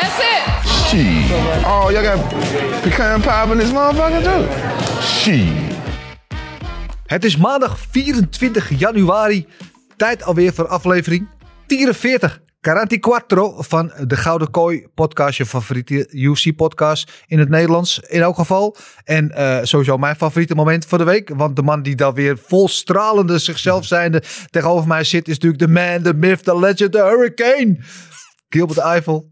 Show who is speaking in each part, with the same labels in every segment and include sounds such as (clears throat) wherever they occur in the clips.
Speaker 1: That's it.
Speaker 2: Shit. Oh, y'all got pecan pie in this motherfucker too? Shit.
Speaker 3: Het is maandag 24 januari. Tijd alweer voor aflevering 44. 44 van de Gouden Kooi podcast. Je favoriete UFC podcast in het Nederlands in elk geval. En eh, sowieso mijn favoriete moment van de week. Want de man die daar weer vol stralende zichzelf zijnde tegenover mij zit. Is natuurlijk de man, de myth, de legend, de hurricane. Gilbert Eiffel.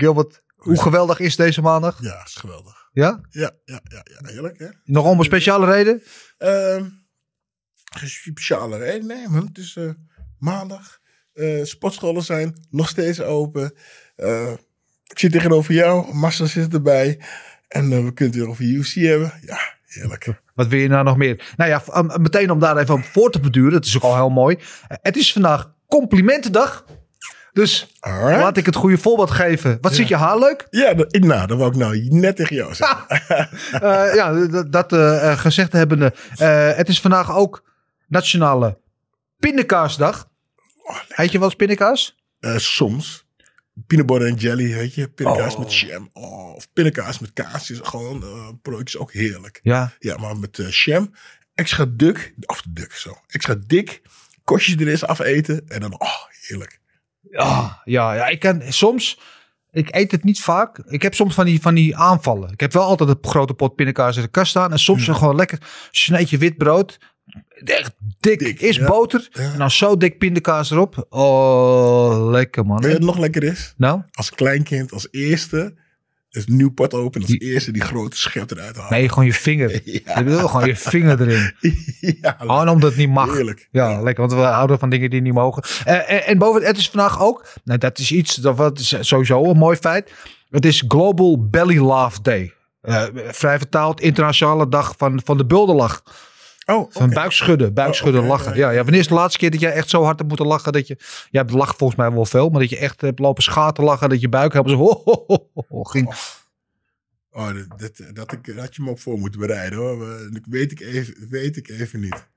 Speaker 3: Gilbert, hoe geweldig is deze maandag?
Speaker 4: Ja, is geweldig.
Speaker 3: Ja?
Speaker 4: Ja, ja, ja, ja heerlijk hè.
Speaker 3: Nog om een speciale reden?
Speaker 4: Geen speciale reden, nee man. Het is eh, maandag. Eh, sportscholen zijn nog steeds open. Eh, ik zit tegenover jou. Marcel zit erbij. En we kunnen het weer over UFC hebben. Ja, heerlijk.
Speaker 3: Wat wil je nou nog meer? Nou ja, meteen om daar even op voor te beduren. Het is ook al heel mooi. Uh, Het is vandaag complimentendag. Dus
Speaker 4: Alright.
Speaker 3: laat ik het goede voorbeeld geven. Wat zit je haar leuk?
Speaker 4: Ja, dat, nou, dat wou ik nou net tegen jou zeggen. (laughs)
Speaker 3: Eh, ja, dat eh, eh, gezegd hebbende. het is vandaag ook Nationale Pindakaasdag. Heet je wel eens pindakaas?
Speaker 4: Soms. Peanut en jelly, weet je. Pindakaas
Speaker 3: Oh.
Speaker 4: met jam. Oh, of pindakaas met kaas is gewoon broodjes ook heerlijk.
Speaker 3: Ja.
Speaker 4: Ja, maar met jam. Extra dik. Of dik zo. Extra dik. Kostjes er eens afeten. En dan, oh, heerlijk.
Speaker 3: Ja, ja, ja, ik kan soms. Ik eet het niet vaak. Ik heb soms van die, van die aanvallen. Ik heb wel altijd een grote pot pindakaas in de kast staan. En soms een gewoon lekker sneetje wit brood. Echt dik.
Speaker 4: Dik,
Speaker 3: Is
Speaker 4: ja.
Speaker 3: boter.
Speaker 4: Ja.
Speaker 3: En dan zo dik pindakaas erop. Oh, lekker man.
Speaker 4: Weet je wat nog lekker is?
Speaker 3: Nou?
Speaker 4: Als kleinkind, als eerste. Dus pot open. Als eerste die grote schep eruit halen.
Speaker 3: Nee, gewoon je vinger. (laughs)
Speaker 4: Ja.
Speaker 3: Je bedoelt gewoon je vinger erin. (laughs)
Speaker 4: ja,
Speaker 3: Gewoon omdat het niet mag.
Speaker 4: heerlijk.
Speaker 3: Ja, lekker. Want we houden van dingen die niet mogen. Eh, en, en boven, het is vandaag ook. Nou, dat is iets. Dat wat is sowieso een mooi feit. Het is Global Belly Laugh Day. Eh, vrij vertaald internationale dag van, van de bulderlach.
Speaker 4: Oh,
Speaker 3: Van buikschudden. Buikschudden
Speaker 4: Oh, oké,
Speaker 3: lachen.
Speaker 4: ja,
Speaker 3: Ja, wanneer is de laatste keer dat jij echt zo hard hebt moeten lachen dat je. Jij hebt lacht volgens mij wel veel, maar dat je echt hebt lopen schaten lachen. Dat je buik helemaal zo. (laughs) ging.
Speaker 4: Oh, dat, dat, dat, ik, dat had je me op voor moeten bereiden hoor. Dat weet ik even, weet ik even niet.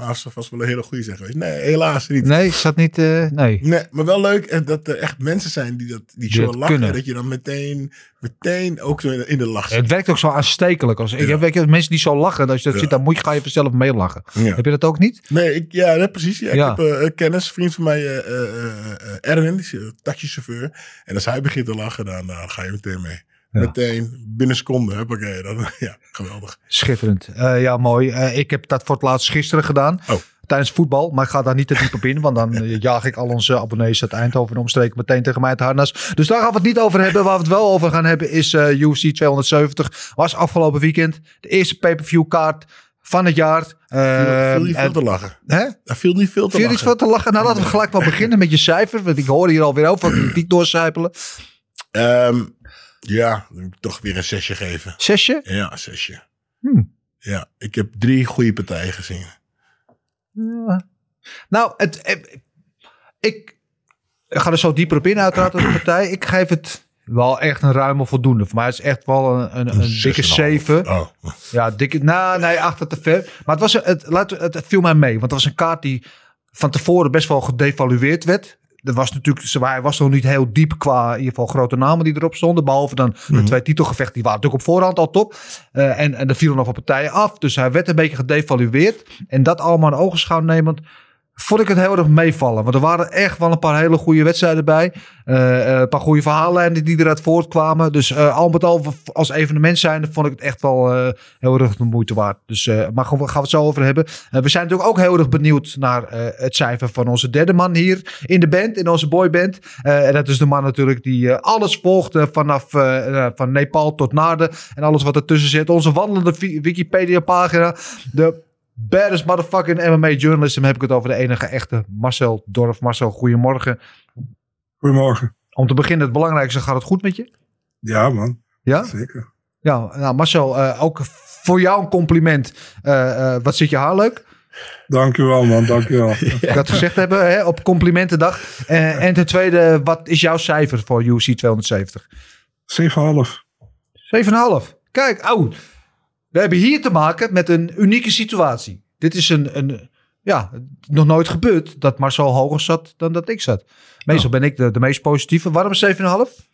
Speaker 4: Maar als ze vast wel een hele goede geweest. Nee, helaas niet.
Speaker 3: Nee, ik zat niet. eh, nee.
Speaker 4: Nee, maar wel leuk en dat er echt mensen zijn die, dat, die zo
Speaker 3: dat
Speaker 4: lachen.
Speaker 3: kunnen.
Speaker 4: Dat je dan meteen, meteen ook zo in, de lach zit.
Speaker 3: Het werkt ook zo aanstekelijk. Als, Ik heb weet je, mensen die zo lachen. Als je dat
Speaker 4: Ja.
Speaker 3: ziet, dan moet je, ga je vanzelf meelachen.
Speaker 4: Ja.
Speaker 3: Heb je dat ook niet?
Speaker 4: Nee, ik, ja, dat precies. Ja. Ik heb eh, een kennis, een vriend van mij, eh, eh, eh, eh, Erwin, die is taxichauffeur. En als hij begint te lachen, dan eh, ga je meteen mee.
Speaker 3: Ja.
Speaker 4: Meteen, binnen seconden, huppakee. Dan, (laughs) ja, geweldig.
Speaker 3: Schitterend. Eh, ja, mooi. Eh, ik heb dat voor het laatst gisteren gedaan.
Speaker 4: Oh.
Speaker 3: Tijdens voetbal. Maar ik ga daar niet te diep op in. Want dan eh, jaag ik al onze abonnees uit Eindhoven en omstreken meteen tegen mij het harnas. Dus daar gaan we het niet over hebben. Waar we het wel over gaan hebben is UFC 270. Was afgelopen weekend de eerste pay-per-view kaart van het jaar. Eh,
Speaker 4: viel niet veel
Speaker 3: en-
Speaker 4: te lachen.
Speaker 3: Hè?
Speaker 4: Daar viel niet veel te
Speaker 3: Viel
Speaker 4: lachen.
Speaker 3: van te lachen? Nou, laten we gelijk maar (laughs) beginnen met je cijfer. Want ik hoor hier alweer over kritiek doorcijpelen.
Speaker 4: Ehm, ja, dan moet ik toch weer een zesje geven.
Speaker 3: Zesje?
Speaker 4: Ja, een zesje.
Speaker 3: Hmm.
Speaker 4: Ja, ik heb drie goede partijen gezien.
Speaker 3: Ja. Nou, het, eh, ik ga er zo dieper op in uiteraard op de partij. Ik geef het wel echt een ruime voldoende. Voor mij is het echt wel een, een, een dikke
Speaker 4: en een
Speaker 3: 7.
Speaker 4: half. Oh,
Speaker 3: Ja, dikke. Nou, nee, achter te ver. Maar het, was, het, laat, het, het viel mij mee. Want het was een kaart die van tevoren best wel gedevalueerd werd. Er was natuurlijk, ze- hij was nog niet heel diep qua in ieder geval grote namen die erop stonden. Behalve dan de twee titelgevechten, die waren natuurlijk op voorhand al top. Eh, en, en er vielen nog wat partijen af. Dus hij werd een beetje gedevalueerd. En dat allemaal in ogenschouw nemend, vond ik het heel erg meevallen. Want er waren echt wel een paar hele goede wedstrijden bij. Eh, eh, een paar goede verhaallijnen die eruit voortkwamen. Dus eh, al met al als evenement zijnde vond ik het echt wel heel erg de moeite waard. Dus, maar gaan we, het zo over hebben. We zijn natuurlijk ook heel erg benieuwd naar het cijfer van onze derde man hier in de band, in onze boyband. En dat is de man natuurlijk die alles volgt vanaf van Nepal tot Naarden. En alles wat ertussen zit. Onze wandelende Wi- Wikipedia pagina. De baddest motherfucking MMA journalism heb ik het over de enige echte Marcel Dorf. Marcel, goedemorgen.
Speaker 5: Goedemorgen.
Speaker 3: Om te beginnen, het belangrijkste, gaat het goed met je?
Speaker 6: Ja, man.
Speaker 3: Ja?
Speaker 6: Zeker.
Speaker 3: Ja, nou Marcel, eh, ook voor jou een compliment. Eh, eh, wat zit je haar leuk?
Speaker 6: Dank u wel, man. Dank u wel. (laughs)
Speaker 3: Ik had gezegd hebben hè, op complimentendag. En ten tweede, wat is jouw cijfer voor UC 270?
Speaker 6: 7,5.
Speaker 3: 7,5. Kijk, oh, we hebben hier te maken met een unieke situatie. Dit is een, een ja, nog nooit gebeurd dat Marcel hoger zat dan dat ik zat. Meestal ben ik de, de meest positieve. Waarom 7,5?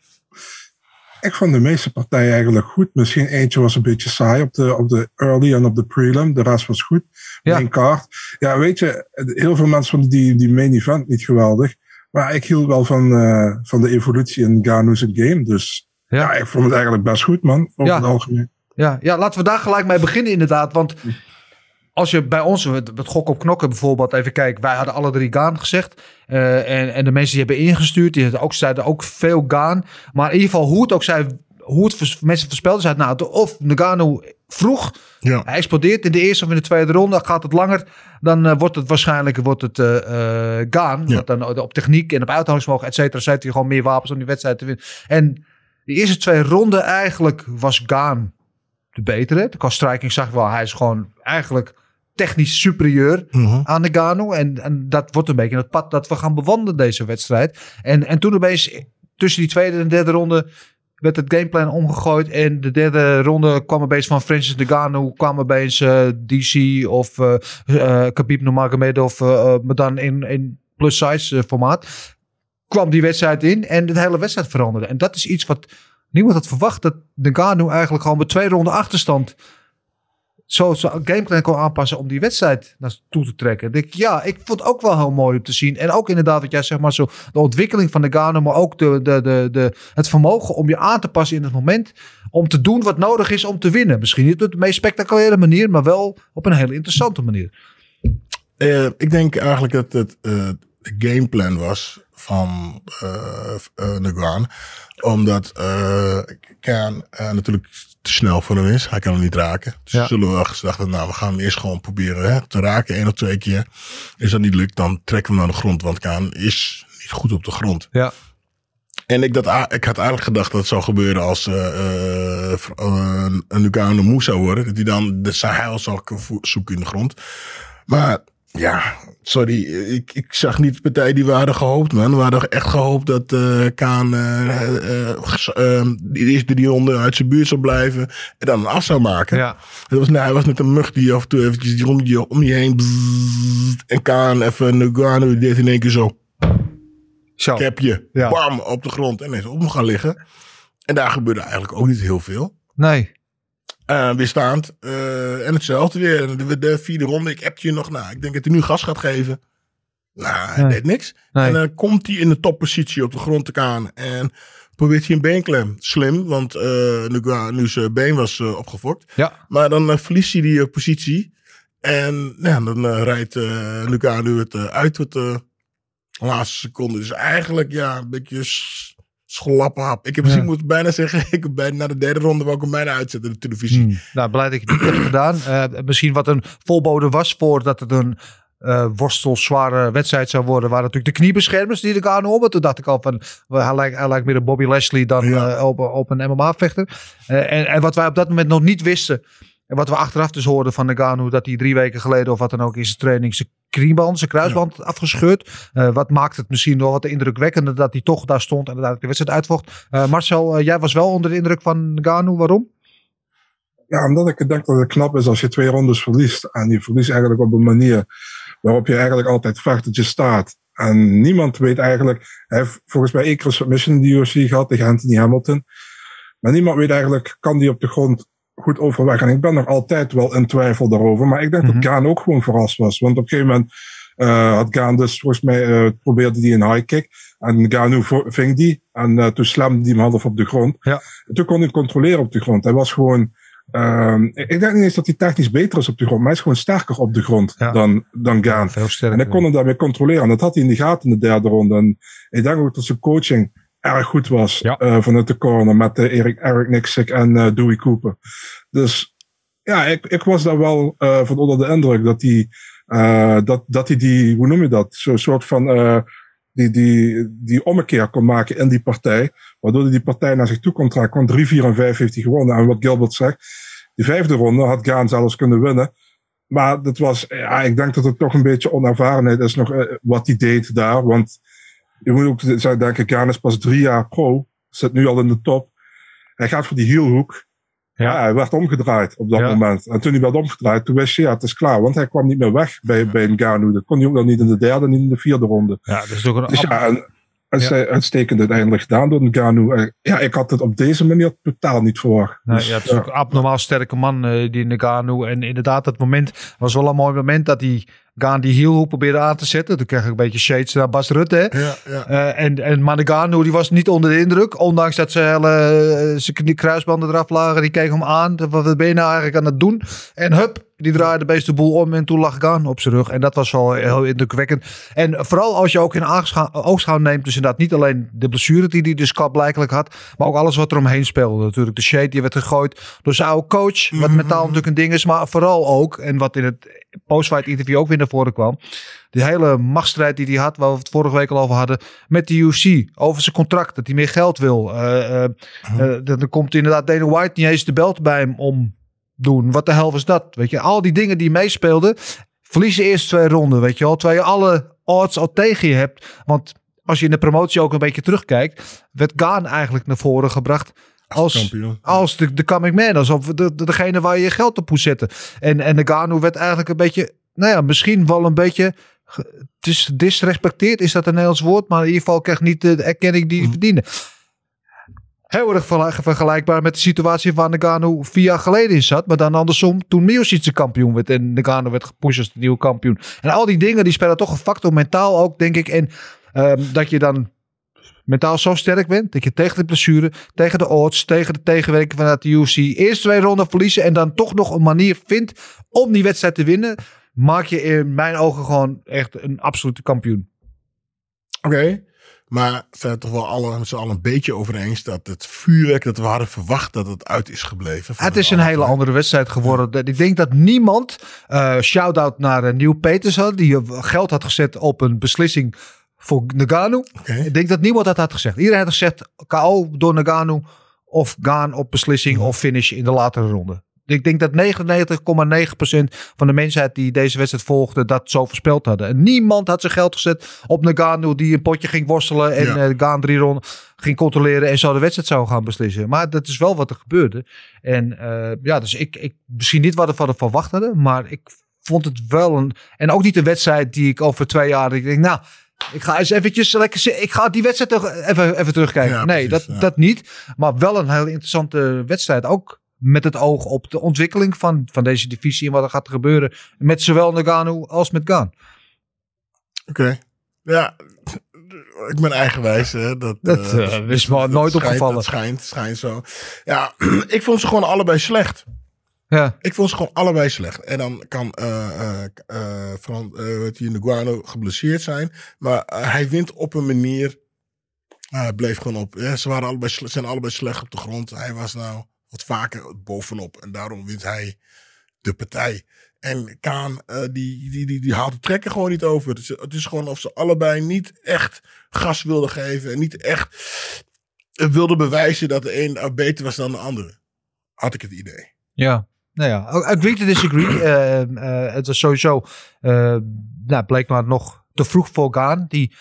Speaker 6: Ik vond de meeste partijen eigenlijk goed. Misschien eentje was een beetje saai op de, op de early en op de prelim. De rest was goed.
Speaker 3: Ja.
Speaker 6: Main kaart. Ja, weet je, heel veel mensen vonden die, die main event niet geweldig. Maar ik hield wel van, eh, van de evolutie in Gano's game. Dus
Speaker 3: Ja.
Speaker 6: ja. ik vond het eigenlijk best goed, man. Over
Speaker 3: Ja.
Speaker 6: het algemeen.
Speaker 3: Ja, ja, laten we daar gelijk mee beginnen inderdaad. Want als je bij ons, het, het gok op knokken bijvoorbeeld, even kijken. Wij hadden alle drie Gaan gezegd. Eh, en, en de mensen die hebben ingestuurd, die hadden ook, zeiden ook veel Gaan. Maar in ieder geval, hoe het ook zei, hoe het vers- mensen voorspelden, zeiden nou, of Nagano vroeg,
Speaker 4: Ja.
Speaker 3: hij explodeert in de eerste of in de tweede ronde, gaat het langer, dan eh, wordt het waarschijnlijk wordt het, eh Gaan.
Speaker 4: Ja.
Speaker 3: Want dan op techniek en op uithoudingsvermogen, et cetera, zet hij gewoon meer wapens om die wedstrijd te winnen. En de eerste twee ronden eigenlijk was Gaan de betere. Qua striking zag wel, hij is gewoon eigenlijk technisch superieur
Speaker 4: Mhm.
Speaker 3: aan de. En, en dat wordt een beetje het pad dat we gaan bewandelen deze wedstrijd. En, en toen opeens tussen die tweede en derde ronde werd het gameplan omgegooid. En de derde ronde kwam opeens van Francis de Gano, kwam opeens eh, DC of eh eh Khabib Nurmagomedov, maar dan in, in plus size formaat. Kwam die wedstrijd in en de hele wedstrijd veranderde. En dat is iets wat niemand had verwacht. Dat Gano eigenlijk gewoon met twee ronden achterstand zo, een gameplan kon aanpassen om die wedstrijd naartoe te trekken. Ik ja, ik vond het ook wel heel mooi om te zien. En ook inderdaad, wat jij zeg maar zo, de ontwikkeling van de Gano, maar ook de, de, de, de, het vermogen om je aan te passen in het moment. Om te doen wat nodig is om te winnen. Misschien niet op de meest spectaculaire manier, maar wel op een hele interessante manier.
Speaker 4: Eh, ik denk eigenlijk dat het de gameplan was van eh, Nguyen. Omdat eh Kaan eh, natuurlijk te snel voor hem is. Hij kan hem niet raken. Dus
Speaker 3: Ja.
Speaker 4: zullen we wel gedacht hebben, nou we gaan hem eerst gewoon proberen hè, te raken. één of twee keer. Is dat niet lukt, dan trekken we hem naar de grond. Want Kaan is niet goed op de grond.
Speaker 3: Ja.
Speaker 4: En ik, dat, ik had eigenlijk gedacht dat het zou gebeuren als eh eh, uh, een Nugano moe zou worden. Dat hij dan de heil zou zoeken in de grond. Maar ja, sorry. Ik, ik zag niet de partij die we hadden gehoopt, man. We hadden echt gehoopt dat eh Kaan eh, de eerste drie ronden uit zijn buurt zou blijven. En dan een af zou maken.
Speaker 3: Ja.
Speaker 4: Het was, nou, hij was net een mug die af en toe eventjes om je, om je heen. bzzzt, en Kaan even Nugano die deed in één keer zo.
Speaker 3: Zo.
Speaker 4: Capje.
Speaker 3: Ja.
Speaker 4: Bam, op de grond. En is op hem gaan liggen. En daar gebeurde eigenlijk ook niet heel veel.
Speaker 3: Nee.
Speaker 4: Eh weerstaand. Eh, en hetzelfde weer. De, de vierde ronde. Ik appte je nog. Nou, ik denk dat hij nu gas gaat geven. Nou, hij
Speaker 3: Nee.
Speaker 4: deed niks.
Speaker 3: Nee.
Speaker 4: En dan komt hij in de toppositie op de grond te kaan. En probeert hij een beenklem. Slim, want eh, nu, zijn been was opgefokt.
Speaker 3: Ja.
Speaker 4: Maar dan verliest hij die positie. En ja, dan rijdt uh, Luca nu het uit tot de laatste seconde. Dus eigenlijk ja, een beetje schlaphap. Ik heb misschien
Speaker 3: Ja.
Speaker 4: moet bijna zeggen, (laughs) ik heb bijna na de derde ronde wou ik hem bijna uitzetten de televisie.
Speaker 3: Hmm. Nou, blij dat je het niet hebt gedaan. Eh, misschien wat een volbode was voordat het een eh worstelzware wedstrijd zou worden. Waren natuurlijk de kniebeschermers die Gano om. Toen dacht ik al van, wel, hij lijkt, hij lijkt meer een Bobby Leslie dan
Speaker 4: Ja.
Speaker 3: eh, op, op een MMA-vechter. en, en wat wij op dat moment nog niet wisten. En wat we achteraf dus hoorden van de Gano. Dat hij drie weken geleden of wat dan ook in zijn training zijn knieband, zijn kruisband afgescheurd. Eh, wat maakt het misschien nog wat indrukwekkender dat hij toch daar stond en uiteindelijk de wedstrijd uitvocht. Eh, Marcel, eh, jij was wel onder de indruk van Gano. Waarom?
Speaker 6: Ja, omdat ik denk dat het knap is als je twee rondes verliest. En je verliest eigenlijk op een manier waarop je eigenlijk altijd vecht dat je staat. En niemand weet eigenlijk, hij heeft volgens mij één keer submission in de UFC gehad tegen Anthony Hamilton. Maar niemand weet eigenlijk, kan die op de grond goed overweg? En ik ben nog altijd wel in twijfel daarover. Maar ik denk
Speaker 3: Mhm.
Speaker 6: dat Gaan ook gewoon verrast was. Want op een gegeven moment eh, had Gaan dus, volgens mij, eh, probeerde die een high kick. En Ganu ving die. En eh, toen slamde die hem half op de grond.
Speaker 3: Ja.
Speaker 6: En toen kon hij controleren op de grond. Hij was gewoon... ehm, ik denk niet eens dat hij technisch beter is op de grond. Maar hij is gewoon sterker op de grond
Speaker 3: Ja.
Speaker 6: dan, dan Gaan. En hij kon hem daarmee controleren. En dat had hij in de gaten in de derde ronde. En ik denk ook dat zijn coaching erg goed was
Speaker 3: Ja.
Speaker 6: eh, vanuit de corner met eh, Erik, Eric Nixick en eh Dewey Cooper. Dus ja, ik, ik was daar wel van onder de indruk dat hij, eh, dat, dat hij die, hoe noem je dat, zo'n soort van die, die, die ommekeer kon maken in die partij. Waardoor hij die partij naar zich toe kon trekken. Want 3, 4 en 5 heeft hij gewonnen. En wat Gilbert zegt, die vijfde ronde had Gaan zelfs kunnen winnen. Maar dat was, ja, ik denk dat het toch een beetje onervarenheid is nog wat hij deed daar. Want je moet ook zeggen, denken, Gaan is pas drie jaar pro. Zit nu al in de top. Hij gaat voor die hielhoek. Ja. hij werd omgedraaid op dat
Speaker 3: Ja.
Speaker 6: moment. En toen hij werd omgedraaid, toen wist je, ja, het is klaar. Want hij kwam niet meer weg bij, bij Ngannou. Dat kon hij ook nog niet in de derde, niet in de vierde ronde.
Speaker 3: Ja, dat is ook een
Speaker 6: Dus ja, en, en uitstekend uiteindelijk gedaan door Ngannou. Ja, ik had het op deze manier totaal niet verwacht.
Speaker 3: Nee,
Speaker 6: Dus,
Speaker 3: ja, het is ook een abnormaal sterke man, eh, die Nagano. En inderdaad, dat moment was wel een mooi moment dat hij Gaan die hielhoek probeerde aan te zetten. Toen kreeg ik een beetje shades naar Bas Rutte.
Speaker 4: Ja, ja.
Speaker 3: Eh, en, en Manegano die was niet onder de indruk. Ondanks dat zijn hele eh, zijn knie- kruisbanden eraf lagen. Die keek hem aan. Wat ben je nou eigenlijk aan het doen? En hup, die draaide de beeste boel om. En toen lag Gaan op zijn rug. En dat was wel heel indrukwekkend. En vooral als je ook in oogschouw neemt. Dus inderdaad niet alleen de blessure die hij dus blijkelijk had. Maar ook alles wat er omheen speelde. Natuurlijk de shade die werd gegooid door zijn oude coach. Wat mentaal natuurlijk een ding is. Maar vooral ook. En wat in het postfight interview ook weer naar voren kwam. Die hele machtsstrijd die hij had, waar we het vorige week al over hadden, met de UFC. Over zijn contract, dat hij meer geld wil. Eh, eh, dan komt inderdaad Dana White niet eens de belt bij hem om doen. Wat de hel was dat? Weet je, al die dingen die meespeelden, verliezen eerst twee ronden, weet je wel. Terwijl je alle odds al tegen je hebt. Want als je in de promotie ook een beetje terugkijkt, werd Gaan eigenlijk naar voren gebracht als, als de, de coming man. Alsof de, de, degene waar je je geld op moet zetten. En, en Nagano werd eigenlijk een beetje, nou ja, misschien wel een beetje het is disrespecteerd, is dat een Nederlands woord, maar in ieder geval krijgt niet de erkenning die hij verdiende. Heel erg vergelijkbaar met de situatie waar Nagano vier jaar geleden in zat. Maar dan andersom, toen Miocic de kampioen werd en Nagano werd gepusht als de nieuwe kampioen. En al die dingen, die spelen toch een factor mentaal ook, denk ik. En ehm, dat je dan mentaal zo sterk bent, dat je tegen de blessure, tegen de odds, tegen de tegenwerking vanuit de UFC, eerst twee ronden verliezen en dan toch nog een manier vindt om die wedstrijd te winnen, maak je in mijn ogen gewoon echt een absolute kampioen.
Speaker 4: Oké. Maar zijn het toch wel alle, met z'n allen een beetje over eens dat het vuurwerk dat we hadden verwacht dat het uit is gebleven.
Speaker 3: Het is een hele andere wedstrijd geworden. Ik denk dat niemand, eh shout-out naar uh, Neil Peters had, die eh, geld had gezet op een beslissing voor Nagano. Ik denk dat niemand dat had gezegd. Iedereen had gezegd KO door Nagano of gaan op beslissing of finish in de latere ronde. Ik denk dat 99,9% van de mensheid die deze wedstrijd volgde dat zo voorspeld hadden. En niemand had zijn geld gezet op Nagano die een potje ging worstelen en
Speaker 4: Ja.
Speaker 3: eh, Gaan drie ronden ging controleren en zo de wedstrijd zou gaan beslissen. Maar dat is wel wat er gebeurde. En eh, ja, dus ik, ik misschien niet wat we van verwacht hadden, maar ik vond het wel een en ook niet een wedstrijd die ik over twee jaar ik denk nou ik ga eens eventjes lekker ik ga die wedstrijd toch even, even terugkijken.
Speaker 4: Ja,
Speaker 3: nee,
Speaker 4: precies,
Speaker 3: dat,
Speaker 4: ja.
Speaker 3: dat niet. Maar wel een hele interessante wedstrijd. Ook met het oog op de ontwikkeling van, van deze divisie en wat er gaat gebeuren met zowel Nagano als met Gaan.
Speaker 4: Oké. Ja, ik ben eigenwijs. Hè, dat
Speaker 3: Dat,
Speaker 4: eh,
Speaker 3: eh, is me nooit
Speaker 4: schijnt-
Speaker 3: opgevallen.
Speaker 4: Dat schijnt, schijnt zo. Ja, (clears throat) ik vond ze gewoon allebei slecht.
Speaker 3: Ja,
Speaker 4: Ik vond ze gewoon allebei slecht. En dan kan eh, wat hier Guano geblesseerd zijn. Maar eh, hij wint op een manier. hij bleef gewoon op. Ja, ze waren allebei, zijn allebei slecht op de grond. Hij was nou wat vaker bovenop. En daarom wint hij de partij. En Kaan, eh, die, die, die, die haalt de trekker gewoon niet over. Het is, het is gewoon of ze allebei niet echt gas wilden geven. En niet echt eh, wilden bewijzen dat de een eh, beter was dan de andere. Had ik het idee.
Speaker 3: ja. Nou ja, agree to disagree. (clears throat) Het was sowieso, eh nou, bleek maar nog te vroeg voor Gaan. Die,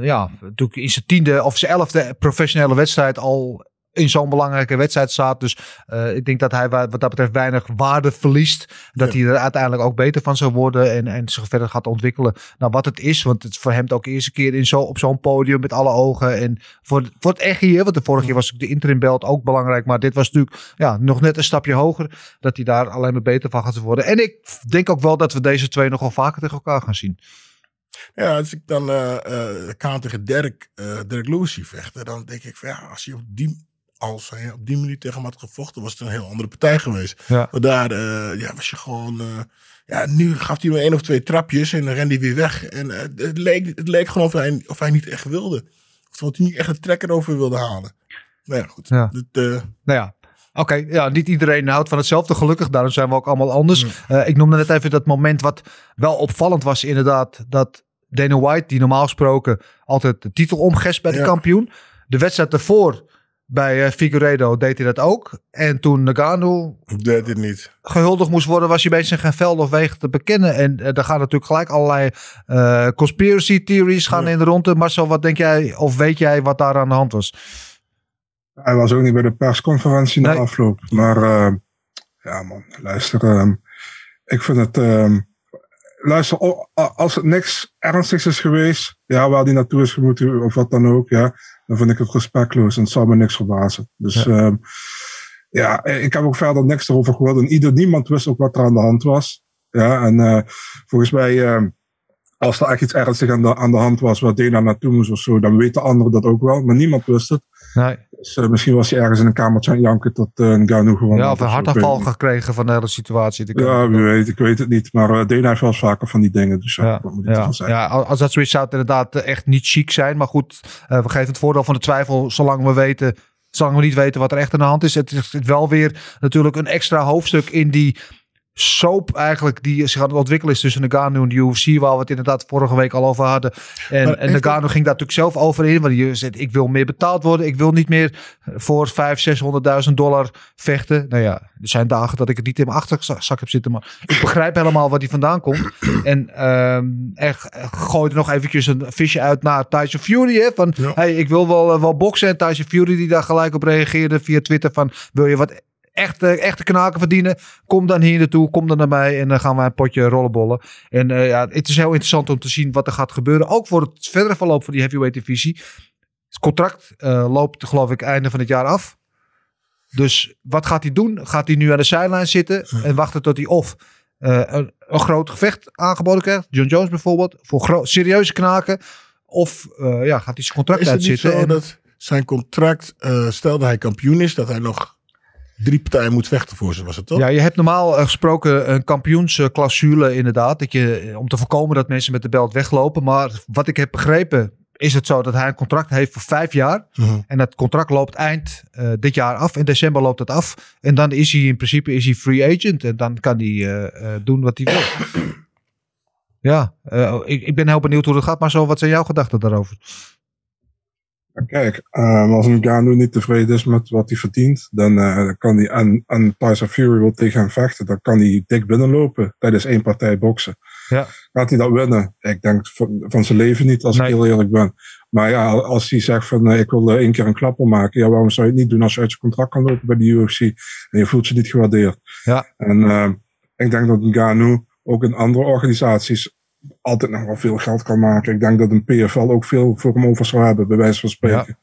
Speaker 3: ja, natuurlijk in zijn tiende of zijn elfde professionele wedstrijd al in zo'n belangrijke wedstrijd staat. Dus eh, ik denk dat hij wa- wat dat betreft weinig waarde verliest. Dat
Speaker 4: Ja.
Speaker 3: hij er uiteindelijk ook beter van zou worden en, en zich verder gaat ontwikkelen. Nou, wat het is, want het is voor hem ook de eerste keer in zo, op zo'n podium met alle ogen. En voor, voor het echt hier, want de vorige keer was de interim belt ook belangrijk. Maar dit was natuurlijk ja, nog net een stapje hoger. Dat hij daar alleen maar beter van gaat worden. En ik denk ook wel dat we deze twee nog wel vaker tegen elkaar gaan zien.
Speaker 4: Ja, als ik dan eh Kaan tegen Dirk, Dirk zie vechten, dan denk ik van ja, als hij op die, als hij op die manier tegen hem had gevochten, was het een heel andere partij geweest.
Speaker 3: Ja.
Speaker 4: Maar daar eh, ja, was je gewoon, eh, ja, nu gaf hij maar één of twee trapjes en dan rende hij weer weg. En eh, het, leek, het leek gewoon of hij, of hij niet echt wilde. Of dat hij niet echt een trekker over wilde halen. Nou ja, goed.
Speaker 3: Ja.
Speaker 4: Dit,
Speaker 3: Nou ja. Oké, ja, niet iedereen houdt van hetzelfde, gelukkig. Daarom zijn we ook allemaal anders. Eh, ik noemde net even dat moment wat wel opvallend was, inderdaad. Dat Dana White, die normaal gesproken altijd de titel omgespt bij de
Speaker 4: Ja.
Speaker 3: kampioen. De wedstrijd daarvoor bij eh, Figueiredo deed hij dat ook. En toen Nagano
Speaker 4: deed dit niet.
Speaker 3: gehuldigd moest worden, was hij bezig geen veld of wegen te bekennen. En eh, daar gaan natuurlijk gelijk allerlei eh, conspiracy theories gaan
Speaker 4: Ja.
Speaker 3: in de ronde. Marcel, wat denk jij of weet jij wat daar aan de hand was?
Speaker 6: Hij was ook niet bij de persconferentie na afloop. Maar eh, ja man, luister. ehm, ik vind het... ehm, luister, als het niks ernstigs is geweest, ja, waar die naartoe is gemoeten of wat dan ook, ja, dan vind ik het respectloos en het zal me niks verbazen. Dus ja, ja ik heb ook verder niks erover gehoord en ieder, niemand wist ook wat er aan de hand was. Ja, en eh, volgens mij, ehm, als er echt iets ernstigs aan de, aan de hand was waar Dana naartoe moest of zo, dan weten anderen dat ook wel, maar niemand wist het.
Speaker 3: Nee.
Speaker 6: Dus, eh, misschien was hij ergens in een kamertje aan janken tot uh, een Ganu gewoon.
Speaker 3: Ja, of een hartaanval gekregen van de hele situatie.
Speaker 6: Ja, wie weet, ik weet het niet. Maar uh, Dana heeft wel eens vaker van die dingen. Dus ja, moet ik
Speaker 3: ja, als dat zoiets zou het inderdaad eh, echt niet chic zijn. Maar goed, eh, we geven het voordeel van de twijfel zolang we weten, zolang we niet weten wat er echt aan de hand is. Het is wel weer natuurlijk een extra hoofdstuk in die soap eigenlijk die zich aan het ontwikkelen is tussen Nagano en de UFC, waar we het inderdaad vorige week al over hadden. En,
Speaker 4: Maar
Speaker 3: en Nagano ging daar natuurlijk zelf over in, want je zegt, ik wil meer betaald worden, ik wil niet meer voor 500.000, 600.000 dollar vechten. Nou ja, er zijn dagen dat ik het niet in mijn achterzak heb zitten, maar ik begrijp helemaal waar die vandaan komt. (clears throat) En ehm er gooide nog eventjes een visje uit naar Tyson Fury, hè, van
Speaker 4: Ja.
Speaker 3: hey, ik wil wel, eh, wel boksen. En Tyson Fury die daar gelijk op reageerde via Twitter van, wil je wat echte, echte knaken verdienen? Kom dan hier naartoe, kom dan naar mij en dan gaan wij een potje rollenbollen. En eh, ja, het is heel interessant om te zien wat er gaat gebeuren. Ook voor het verdere verloop van die heavyweight divisie. Het contract eh, loopt geloof ik einde van het jaar af. Dus wat gaat hij doen? Gaat hij nu aan de zijlijn zitten en wachten tot hij of eh, een, een groot gevecht aangeboden krijgt? John Jones bijvoorbeeld, voor serieuze knaken. Of ja, gaat hij zijn contract
Speaker 4: Is het niet
Speaker 3: uitzitten?
Speaker 4: zo
Speaker 3: en-
Speaker 4: dat zijn contract, stelde hij kampioen is, dat hij nog drie partijen moet vechten voor ze, was het toch?
Speaker 3: Ja, je hebt normaal eh, gesproken een kampioensclausule inderdaad. Dat je, eh, om te voorkomen dat mensen met de belt weglopen. Maar wat ik heb begrepen is het zo dat hij een contract heeft voor vijf jaar.
Speaker 4: Mhm.
Speaker 3: En dat contract loopt eind eh, dit jaar af. In december loopt het af. En dan is hij in principe is hij free agent. En dan kan hij doen wat hij wil. (clears throat) ja, ik, ik ben heel benieuwd hoe dat gaat. Maar zo, wat zijn jouw gedachten daarover?
Speaker 6: Kijk, ehm, als een Ganu niet tevreden is met wat hij verdient, dan eh, kan hij aan, aan Tyson Fury wil tegen hem vechten. Dan kan hij dik binnenlopen tijdens één partij boksen.
Speaker 3: Ja.
Speaker 6: Gaat hij dat winnen? Ik denk van, van zijn leven niet, als
Speaker 3: Nee.
Speaker 6: ik heel eerlijk ben. Maar ja, als hij zegt van eh, ik wil eh, één keer een klapper maken, ja, waarom zou je het niet doen als je uit je contract kan lopen bij de UFC en je voelt je niet gewaardeerd?
Speaker 3: Ja.
Speaker 6: En ehm, ik denk dat een Ganu ook in andere organisaties altijd nog wel veel geld kan maken. Ik denk dat een PFL ook veel voor hem over zou hebben, bij wijze van spreken.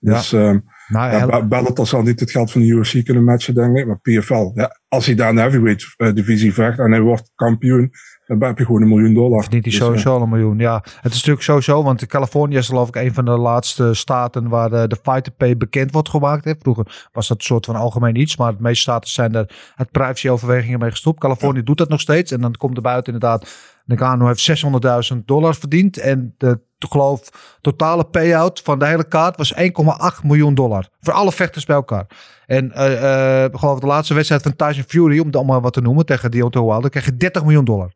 Speaker 3: Ja.
Speaker 6: Dus ehm
Speaker 3: Nou,
Speaker 6: ja, Be- Bellator zal niet het geld van de UFC kunnen matchen, denk ik. Maar PFL, ja, als hij daar in de heavyweight eh, divisie vecht en hij wordt kampioen, dan heb je gewoon een miljoen dollar.
Speaker 3: Verdient hij
Speaker 6: Dus,
Speaker 3: sowieso al een miljoen. Ja, het is natuurlijk sowieso, want Californië is geloof ik een van de laatste staten waar de, de fighter pay bekend wordt gemaakt. Hè. Vroeger was dat een soort van algemeen iets, maar de meeste staten zijn er uit privacyoverwegingen mee gestopt. Californië doet dat nog steeds en dan komt er buiten inderdaad, Nagano heeft 600.000 dollar verdiend en de geloof totale payout van de hele kaart was 1,8 miljoen dollar. Voor alle vechters bij elkaar. En ik geloof de laatste wedstrijd van Tyson Fury, om het allemaal wat te noemen, tegen Deontay Wilder, kreeg je 30 miljoen dollar.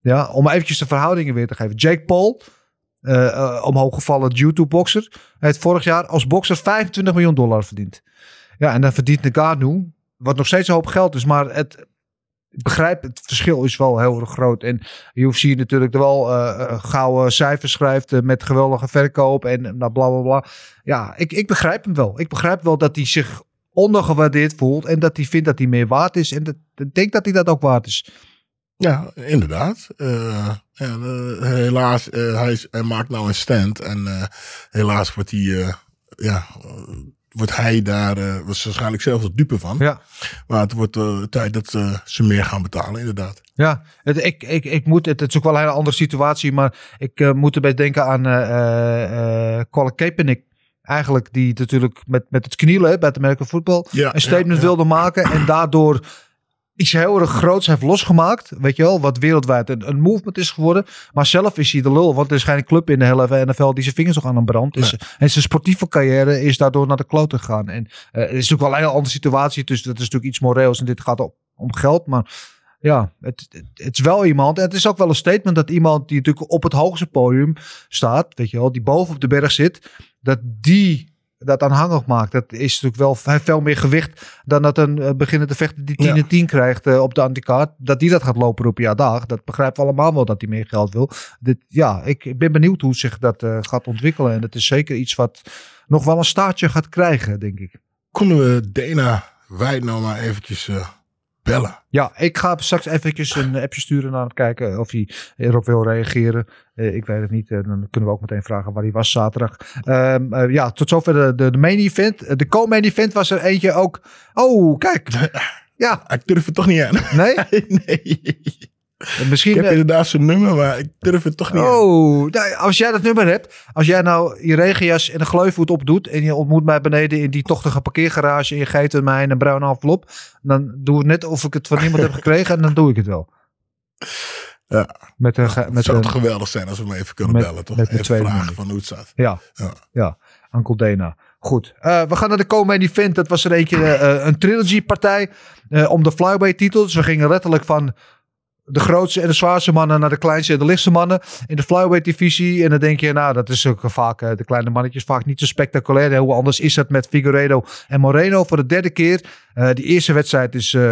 Speaker 3: Ja, om eventjes de verhoudingen weer te geven. Jake Paul, eh eh, omhooggevallen YouTube-boxer, heeft vorig jaar als bokser 25 miljoen dollar verdiend. Ja, en dan verdient Ngannou, wat nog steeds een hoop geld is, maar het, ik begrijp, het verschil is wel heel erg groot. En UFC natuurlijk er wel eh, gouden cijfers schrijft eh, met geweldige verkoop en nou, bla bla bla. Ja, ik, ik begrijp hem wel. Ik begrijp wel dat hij zich ondergewaardeerd voelt en dat hij vindt dat hij meer waard is. En dat, ik denk dat hij dat ook waard is.
Speaker 4: Ja, inderdaad. Helaas, hij, hij maakt nou een stand. En helaas wordt hij, ja, wordt hij daar eh, was waarschijnlijk zelf de dupe van.
Speaker 3: Ja.
Speaker 4: Maar het wordt eh, tijd dat eh, ze meer gaan betalen, inderdaad.
Speaker 3: Ja, het, ik, ik, ik moet, het, het is ook wel een hele andere situatie, maar ik moet erbij denken aan Colin Kaepernick. Eigenlijk die natuurlijk met, met het knielen bij het American Football
Speaker 4: Ja,
Speaker 3: een statement
Speaker 4: ja.
Speaker 3: wilde maken en daardoor iets heel erg groots heeft losgemaakt. Weet je wel, wat wereldwijd een, een movement is geworden. Maar zelf is hij de lul, want er is geen club in de hele NFL die zijn vingers nog aan een brand. is. En zijn sportieve carrière is daardoor naar de kloot gegaan. En eh, het is natuurlijk wel een hele andere situatie, dus dat is natuurlijk iets moreels en dit gaat om, om geld. Maar ja, het, het, het is wel iemand. En het is ook wel een statement dat iemand die natuurlijk op het hoogste podium staat, weet je wel, die boven op de berg zit, dat die dat aanhangig maakt. Dat is natuurlijk wel veel meer gewicht dan dat een uh, beginnende vechter die 10
Speaker 4: Ja.
Speaker 3: en 10 krijgt eh, op de anticaart. Dat die dat gaat lopen op ja dag. Dat begrijpen we allemaal wel dat hij meer geld wil. Dit, ja, ik, ik ben benieuwd hoe zich dat eh, gaat ontwikkelen. En het is zeker iets wat nog wel een staartje gaat krijgen, denk ik.
Speaker 4: Konden we Dana Wijd nou maar eventjes eh, bellen?
Speaker 3: Ja, ik ga straks eventjes een appje sturen naar hem kijken of hij erop wil reageren. Eh, ik weet het niet. Eh, dan kunnen we ook meteen vragen waar hij was zaterdag. Ehm, eh, ja, tot zover de, de, de main event. De co-main event was er eentje ook. Oh, kijk. (laughs) Ja,
Speaker 4: Ik durf het toch niet aan.
Speaker 3: nee? (laughs)
Speaker 4: nee.
Speaker 3: Eh, Misschien.
Speaker 4: Ik heb
Speaker 3: eh,
Speaker 4: inderdaad zijn nummer, maar ik durf het toch niet.
Speaker 3: Oh, nou, als jij dat nummer hebt, als jij nou je regenjas en een gleufvoet opdoet en je ontmoet mij beneden in die tochtige parkeergarage en je geeft mij een bruine envelop, dan doe ik net of ik het van iemand heb (laughs) gekregen en dan doe ik het wel.
Speaker 4: Ja.
Speaker 3: Met een, ge-
Speaker 4: Het
Speaker 3: met
Speaker 4: zou
Speaker 3: een
Speaker 4: toch geweldig zijn als we hem even kunnen
Speaker 3: met-
Speaker 4: bellen, toch?
Speaker 3: met
Speaker 4: even vragen van hoe het staat.
Speaker 3: ja,
Speaker 4: Ja.
Speaker 3: ja, Uncle Dana. Goed, Eh, we gaan naar de co-main event. Dat was er eentje, eh, een trilogy partij eh, om de flyweight titel. Dus we gingen letterlijk van de grootste en de zwaarste mannen naar de kleinste en de lichtste mannen in de flyweight divisie. En dan denk je, nou, dat is ook vaak eh, de kleine mannetjes vaak niet zo spectaculair. Hoe anders is dat met Figueredo en Moreno voor de derde keer. Eh, die eerste wedstrijd is eh,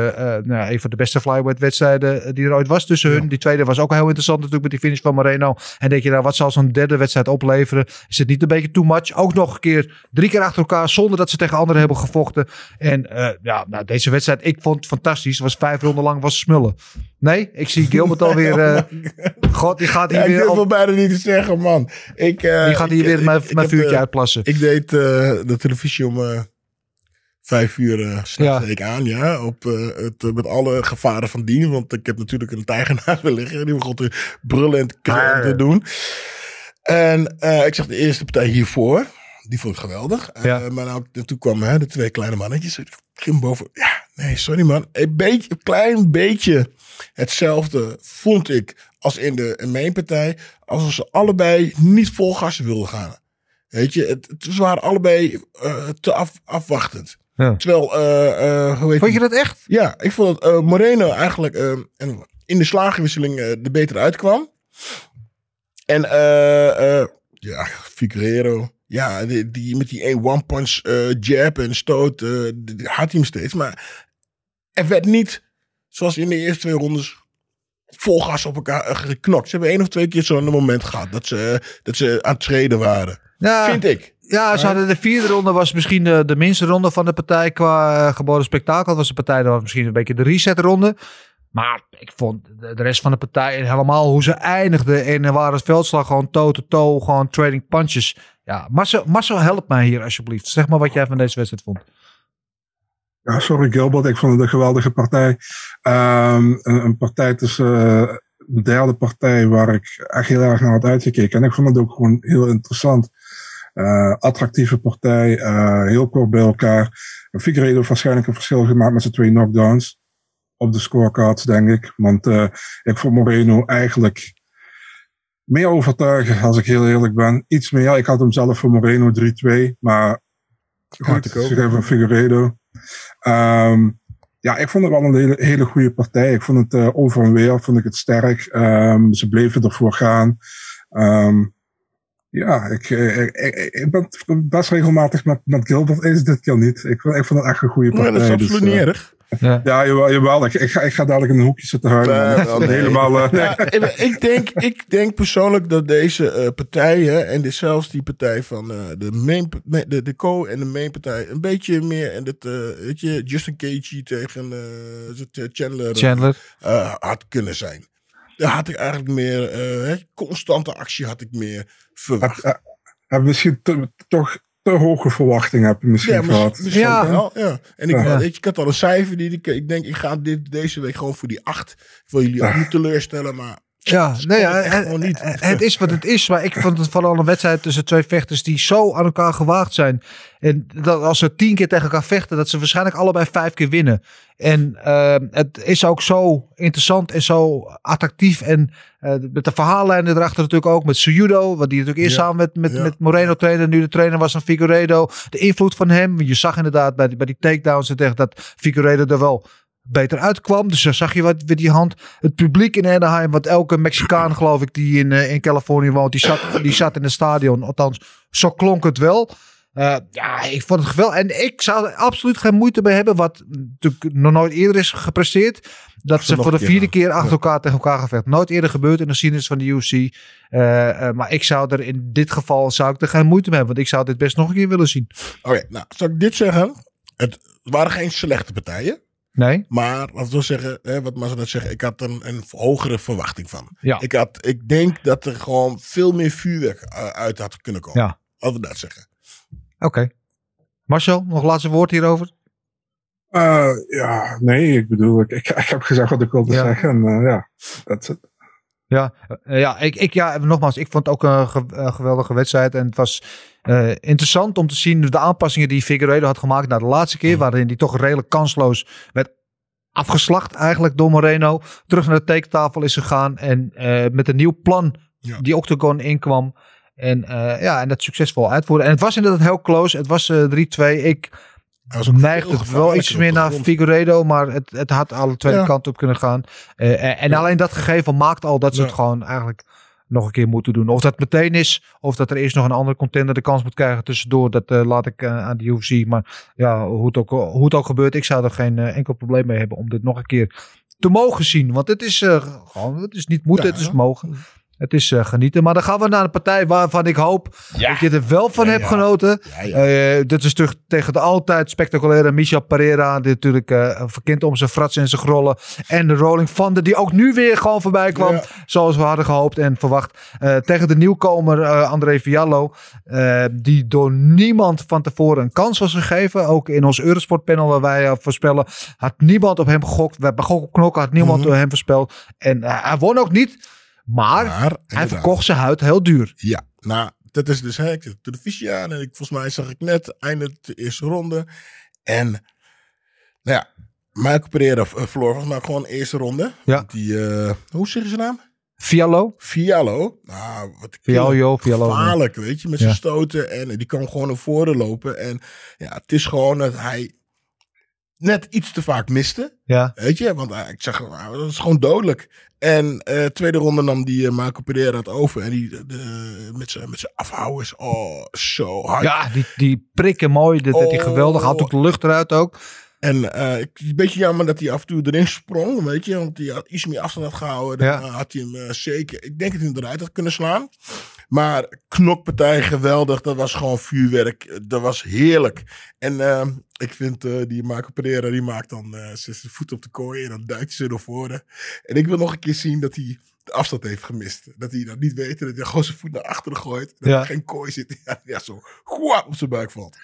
Speaker 3: nou, een van de beste flyweight wedstrijden die er ooit was tussen hun. Die tweede was ook heel interessant natuurlijk met die finish van Moreno. En denk je, nou, wat zal zo'n derde wedstrijd opleveren? Is het niet een beetje too much? Ook nog een keer drie keer achter elkaar zonder dat ze tegen anderen hebben gevochten. En ja, nou, deze wedstrijd, ik vond het fantastisch. Was vijf ronden lang was smullen. Nee, ik zie Gilbert alweer. eh (laughs) God, die gaat hier
Speaker 4: Ja, ik
Speaker 3: weer,
Speaker 4: durf bijna niet te zeggen, man. Ik,
Speaker 3: die gaat
Speaker 4: ik-
Speaker 3: hier weer
Speaker 4: ik-
Speaker 3: mijn, vuurtje uitplassen.
Speaker 4: Ik deed de televisie om vijf uur
Speaker 3: Ja.
Speaker 4: deed ik aan, ja. Op, eh, het, eh, met alle gevaren van dien. Want ik heb natuurlijk een tijger (laughs) naast me liggen. Die begon te brullen en te, krullen en te doen. En eh, ik zag de eerste partij hiervoor. Die vond ik geweldig.
Speaker 3: Ja.
Speaker 4: Eh, maar nou, toen kwamen hè, de twee kleine mannetjes. Ik ging boven. Ja, nee, sorry man. Een, beetje, een klein beetje hetzelfde vond ik als in de mainpartij. Alsof ze allebei niet vol gas wilden gaan. Weet je, het, het, ze waren allebei eh, te af, afwachtend.
Speaker 3: Ja.
Speaker 4: Terwijl, eh, eh, hoe heet
Speaker 3: Vond je dat echt?
Speaker 4: Ja, ik vond dat eh, Moreno eigenlijk en in de slagenwisseling er beter uitkwam. En ja, Figueroa. Ja, die, die, met die één one-punch eh, jab en stoot die had hij hem steeds. Maar er werd niet, zoals in de eerste twee rondes, vol gas op elkaar eh, geknokt. Ze hebben één of twee keer zo'n moment gehad dat ze, dat ze aan het treden waren.
Speaker 3: Ja,
Speaker 4: Vind ik.
Speaker 3: Ja, ze hadden de vierde ronde was misschien de, de minste ronde van de partij qua eh, geboden spektakel. Dat was de partij dat was misschien een beetje de reset ronde. Maar ik vond de, rest van de partij helemaal hoe ze eindigden. En waren het veldslag gewoon toe-to-toe, gewoon trading punches. Ja, Marcel, Marcel help mij hier alsjeblieft. Zeg maar wat jij van deze wedstrijd vond.
Speaker 6: Ja, sorry Gilbert, ik vond het een geweldige partij. Ehm, een, een partij tussen de derde partij waar ik echt heel erg naar had uitgekeken. En ik vond het ook gewoon heel interessant. Eh, attractieve partij, eh, heel kort bij elkaar. Figueiredo heeft waarschijnlijk een verschil gemaakt met zijn twee knockdowns. Op de scorecards, denk ik. Want eh, ik vond Moreno eigenlijk meer overtuigen, als ik heel eerlijk ben. Iets meer. Ik had hem zelf voor Moreno 3-2. Maar goed,
Speaker 4: ik
Speaker 6: geven Figueiredo. Ehm, ja, ik vond het wel een hele, hele goede partij. Ik vond het eh, over en weer vond ik het sterk. Ehm, ze bleven ervoor gaan. Ehm, ja, ik, eh, ik, ik, ik ben best regelmatig met, met Gilbert eens dit keer niet. Ik, ik vond het echt een goede
Speaker 4: Maar
Speaker 6: partij.
Speaker 4: dat is absoluut
Speaker 6: dus,
Speaker 4: niet
Speaker 6: eh,
Speaker 4: erg.
Speaker 3: Ja.
Speaker 6: Ja, jawel. jawel. Ik, ik, ga, ik ga dadelijk in een hoekje zitten huilen.
Speaker 4: Nee, wel, nee.
Speaker 6: Helemaal. eh,
Speaker 4: Ja, (laughs) ik, ik denk, ik denk persoonlijk dat deze eh, partijen en dit, zelfs die partij van eh, de, main, de, de co en de main partij een beetje meer en het, eh, weet je, Justin Cagey tegen eh, is het, eh, Chandler,
Speaker 3: Chandler.
Speaker 4: eh, had kunnen zijn. Daar had ik eigenlijk meer eh, hè, constante actie had ik meer verwacht.
Speaker 6: heb, heb misschien te- toch te hoge verwachtingen heb je misschien
Speaker 4: Ja,
Speaker 6: gehad.
Speaker 4: misschien
Speaker 3: Ja.
Speaker 4: wel. Ja. En ik,
Speaker 6: Ja.
Speaker 4: weet je, ik had al een cijfer die ik, ik denk, ik ga dit, deze week gewoon voor die acht. Ik wil jullie ook niet (laughs) teleurstellen, maar
Speaker 3: Ja, (laughs) nee, ja, het,
Speaker 4: gewoon niet.
Speaker 3: het- het is wat het is. Maar ik vond het vooral een wedstrijd tussen twee vechters die zo aan elkaar gewaagd zijn. En dat als ze tien keer tegen elkaar vechten, dat ze waarschijnlijk allebei vijf keer winnen. En eh, het is ook zo interessant en zo attractief. En eh, met de verhaallijnen erachter natuurlijk ook. Met Sujudo, wat die natuurlijk eerst
Speaker 4: Ja,
Speaker 3: samen met, met,
Speaker 4: ja.
Speaker 3: met Moreno trainde. Nu de trainer was van Figueiredo. De invloed van hem. Je zag inderdaad bij die, bij die takedowns en tegen dat Figueiredo er wel beter uitkwam. Dus dan zag je wat met die hand. Het publiek in Anaheim, wat elke Mexicaan geloof ik die in, eh, in Californië woont, die zat, die zat in het stadion. Althans, zo klonk het wel. Eh, ja, ik vond het geweldig. En ik zou er absoluut geen moeite mee hebben, wat natuurlijk nog nooit eerder is gepresteerd. Dat ze voor de vierde keer achter elkaar tegen elkaar gevecht. Nooit eerder gebeurd in de geschiedenis van de UFC. Eh, maar ik zou er in dit geval zou ik er geen moeite mee hebben. Want ik zou dit best nog een keer willen zien.
Speaker 4: Oké, nou, zal ik dit zeggen? Het waren geen slechte partijen.
Speaker 3: Nee?
Speaker 4: Maar laten we zeggen, hè, wat Massa net zegt, ik had er een, een hogere verwachting van.
Speaker 3: Ja.
Speaker 4: Ik, had, ik denk dat er gewoon veel meer vuurwerk eh, uit had kunnen komen.
Speaker 3: Ja.
Speaker 4: Laten we dat zeggen.
Speaker 3: Oké. Marcel, nog laatste woord hierover?
Speaker 6: Eh, ja, nee, ik bedoel, ik, ik, ik heb gezegd wat ik wilde
Speaker 3: Ja.
Speaker 6: zeggen. En eh, ja, dat is het.
Speaker 3: Ja, eh, ja, ik, ik, ja, nogmaals, ik vond het ook een ge- eh, geweldige wedstrijd. En het was eh, interessant om te zien de aanpassingen die Figueiredo had gemaakt naar de laatste keer. Waarin die toch redelijk kansloos werd afgeslacht eigenlijk door Moreno. Terug naar de tekentafel is gegaan. En met een nieuw plan
Speaker 4: Ja.
Speaker 3: die Octagon inkwam. En, ja, en dat succesvol uitvoeren. En het was inderdaad heel close. Het was eh 3-2. Ik
Speaker 4: Hij
Speaker 3: neigt het wel iets meer naar
Speaker 4: grond.
Speaker 3: Figueiredo, maar het, het had alle twee
Speaker 4: Ja.
Speaker 3: kanten op kunnen gaan. Eh, en en alleen dat gegeven maakt al dat ze
Speaker 4: Ja.
Speaker 3: het gewoon eigenlijk nog een keer moeten doen. Of dat meteen is, of dat er eerst nog een andere contender de kans moet krijgen tussendoor. Dat eh, laat ik eh, aan de UFC. Maar ja, hoe het ook, hoe het ook gebeurt, ik zou er geen enkel probleem mee hebben om dit nog een keer te mogen zien. Want het is gewoon, het is niet moeten, het is mogen. Het is eh, genieten. Maar dan gaan we naar de partij waarvan ik hoop dat je er wel van
Speaker 4: Ja,
Speaker 3: hebt
Speaker 4: ja.
Speaker 3: genoten. Eh, dit is terug tegen de altijd spectaculaire Michel Pereira. Die natuurlijk eh verkend om zijn fratsen en zijn grollen. En de Rolling Thunder die ook nu weer gewoon voorbij kwam. Zoals we hadden gehoopt en verwacht. Tegen de nieuwkomer André Fiallo. die door niemand van tevoren een kans was gegeven. Ook in ons Eurosport panel waar wij voorspellen. Had niemand op hem gegokt. We hebben gok op knokken. Had niemand op hem voorspeld. En hij won ook niet. Maar,
Speaker 4: Maar,
Speaker 3: hij verkocht zijn huid heel duur.
Speaker 4: Ja, nou, dat is dus, hè, ik zit op televisie aan en ik, volgens mij zag ik net einde de eerste ronde. En, nou ja, Michael Pereira eh, verloor volgens mij gewoon eerste ronde.
Speaker 3: Ja.
Speaker 4: Die, eh, hoe zeg je zijn naam?
Speaker 3: Fiallo.
Speaker 4: Fiallo. Nou, wat
Speaker 3: Fiallo, Fiallo.
Speaker 4: gevaarlijk, weet je, met
Speaker 3: Ja.
Speaker 4: zijn stoten. En die kan gewoon naar voren lopen. En ja, het is gewoon dat hij net iets te vaak miste.
Speaker 3: Ja.
Speaker 4: Weet je, want eh, ik zeg, nou, dat is gewoon dodelijk. En eh tweede ronde nam die eh, Marco Pereira het over. En die de, met zijn met zijn afhouders. Oh, zo hard.
Speaker 3: Ja, die, die prikken mooi. Dat, dat die
Speaker 4: Oh.
Speaker 3: geweldig. Had ook de lucht eruit ook.
Speaker 4: En eh, ik- een beetje jammer dat hij af en toe erin sprong, weet je. Want hij had iets meer afstand had gehouden. Dan
Speaker 3: Ja.
Speaker 4: eh, had hij hem eh, zeker... Ik denk dat hij hem eruit had kunnen slaan. Maar knokpartij, geweldig. Dat was gewoon vuurwerk. Dat was heerlijk. En eh, ik vind eh, die Marco Pereira, die maakt dan eh, zijn voet op de kooi. En dan duikt ze naar voren. En ik wil nog een keer zien dat hij de afstand heeft gemist. Dat hij dat niet weet. Dat hij gewoon zijn voet naar achteren gooit. Dat
Speaker 3: Ja.
Speaker 4: er geen kooi zit. (laughs) Ja, ja zo op zijn buik valt.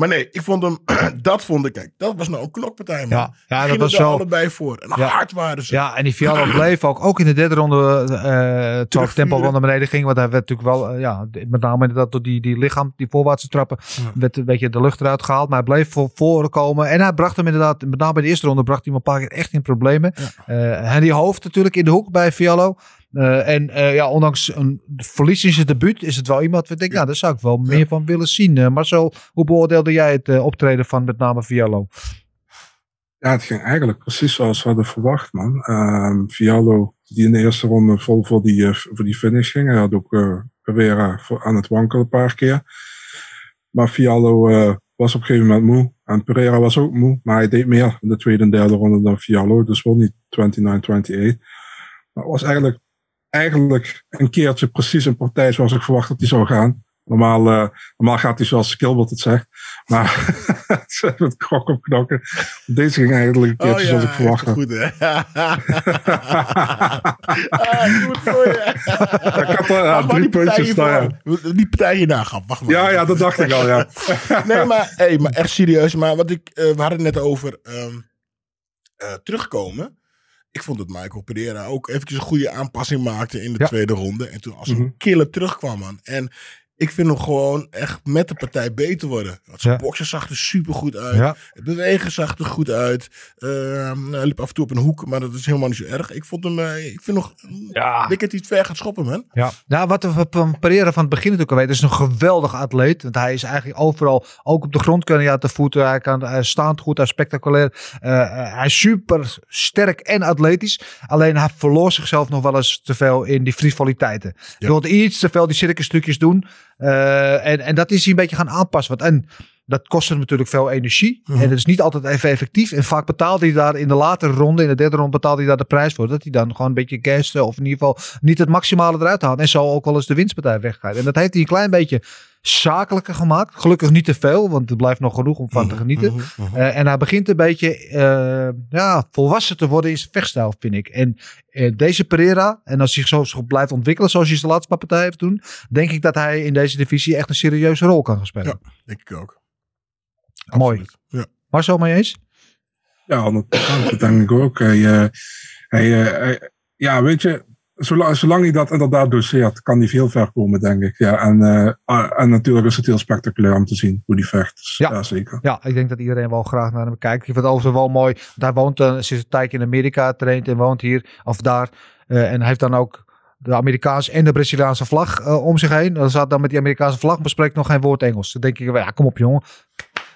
Speaker 4: Maar nee, ik vond hem, (clears throat) dat vond ik, kijk, dat was nou een knokpartij, man.
Speaker 3: Ja, ja, dat was zo.
Speaker 4: allebei voor. En
Speaker 3: Ja.
Speaker 4: hard waren ze.
Speaker 3: Ja, en die Fiallo (clears throat) bleef ook, ook in de derde ronde, eh terwijl het tempo wel naar beneden ging. Want hij werd natuurlijk wel, eh, ja, met name inderdaad door die, die lichaam, die voorwaartse trappen, werd een beetje de lucht eruit gehaald. Maar hij bleef voor voren komen. En hij bracht hem inderdaad, met name bij de eerste ronde, bracht hij hem een paar keer echt in problemen. Eh en die hoofd natuurlijk in de hoek bij Fiallo. Eh, en eh, ja, ondanks een verlies in zijn debuut is het wel iemand waar ik denk, nou, daar zou ik wel meer van willen zien. Eh, Marcel, hoe beoordeelde jij het optreden van met name Fiallo?
Speaker 6: Ja, het ging eigenlijk precies zoals we hadden verwacht, man. Ehm Fiallo, die in de eerste ronde vol voor die, voor die finish ging. Hij had ook Pereira voor, aan het wankelen een paar keer. Maar Fiallo eh, was op een gegeven moment moe. En Pereira was ook moe. Maar hij deed meer in de tweede en derde ronde dan Fiallo. Dus wel niet 29-28. Maar het was eigenlijk, eigenlijk een keertje precies een partij zoals ik verwacht dat hij zou gaan. Normaal, eh, normaal gaat hij zoals Skilbert het zegt. Maar (laughs) ze hebben het krok op knokken. Deze ging eigenlijk een
Speaker 4: Oh
Speaker 6: keertje zoals ik verwacht had.
Speaker 4: Goed, hè? (laughs) ah, goed voor je.
Speaker 6: Ik had er drie
Speaker 4: die
Speaker 6: puntjes staan.
Speaker 4: Die partij hierna gaf. Wacht maar.
Speaker 6: Ja, ja, dat dacht ik al, ja. (laughs)
Speaker 4: nee, maar, hey, maar echt serieus. Maar wat ik, eh, we hadden het net over ehm, eh, terugkomen. Ik vond dat Michael Pereira ook eventjes een goede aanpassing maakte in de
Speaker 3: Ja.
Speaker 4: tweede ronde. En toen als
Speaker 6: Mhm.
Speaker 4: een killer terugkwam, man. En ik vind hem gewoon echt met de partij beter worden. Want zijn
Speaker 3: Ja.
Speaker 4: boksen zag er super goed uit.
Speaker 3: Ja.
Speaker 4: Het bewegen zag er goed uit. Ehm, hij liep af en toe op een hoek, maar dat is helemaal niet zo erg. Ik vond hem, eh, ik vind nog,
Speaker 3: Ja.
Speaker 4: ik het ver gaat schoppen, man.
Speaker 3: Ja, nou, wat we van Pereira van het begin natuurlijk al weten, is een geweldig atleet. Want hij is eigenlijk overal, ook op de grond kan hij uit de voeten. Hij, kan, hij staat goed, hij is spectaculair. Eh, eh, hij is super sterk en atletisch. Alleen hij verloor zichzelf nog wel eens te veel in die frivoliteiten. Hij wilde iets te veel die circusstukjes doen. Eh, en, en dat is hij een beetje gaan aanpassen. Want en dat kost hem natuurlijk veel energie.
Speaker 4: Mhm.
Speaker 3: En het is niet altijd even effectief. En vaak betaalt hij daar in de latere ronde, in de derde ronde, betaalt hij daar de prijs voor. Dat hij dan gewoon een beetje gasten of in ieder geval niet het maximale eruit haalt. En zo ook wel eens de winstpartij weggaat. En dat heeft hij een klein beetje zakelijker gemaakt. Gelukkig niet te veel, want het blijft nog genoeg om van te genieten.
Speaker 4: Mhm, mhm.
Speaker 3: Eh, en hij begint een beetje eh, ja, volwassen te worden in zijn vechtstijl, vind ik. En eh, deze Pereira, en als hij zich zo blijft ontwikkelen zoals hij zijn laatste paar partijen heeft doen, denk ik dat hij in deze divisie echt een serieuze rol kan gaan spelen.
Speaker 4: Ja. Denk ik ook.
Speaker 3: Mooi.
Speaker 4: Ja.
Speaker 3: Marcel, mee eens?
Speaker 6: Ja, 100%. Dat denk ik ook. Hij, eh, hij, eh, hij- ja, weet je, zolang, zolang hij dat inderdaad doseert, kan hij veel ver komen, denk ik. Ja, en, eh, ah, en natuurlijk is het heel spectaculair om te zien hoe hij vecht. Dus,
Speaker 3: Ja.
Speaker 6: ja. zeker.
Speaker 3: Ja, ik denk dat iedereen wel graag naar hem kijkt. Ik vind het overigens wel mooi. Want hij woont uh, sinds een tijdje in Amerika, traint en woont hier of daar. Eh, en hij heeft dan ook de Amerikaanse en de Braziliaanse vlag eh, om zich heen. Dan staat dan met die Amerikaanse vlag, maar spreekt nog geen woord Engels. Dan denk ik, ja, kom op jongen.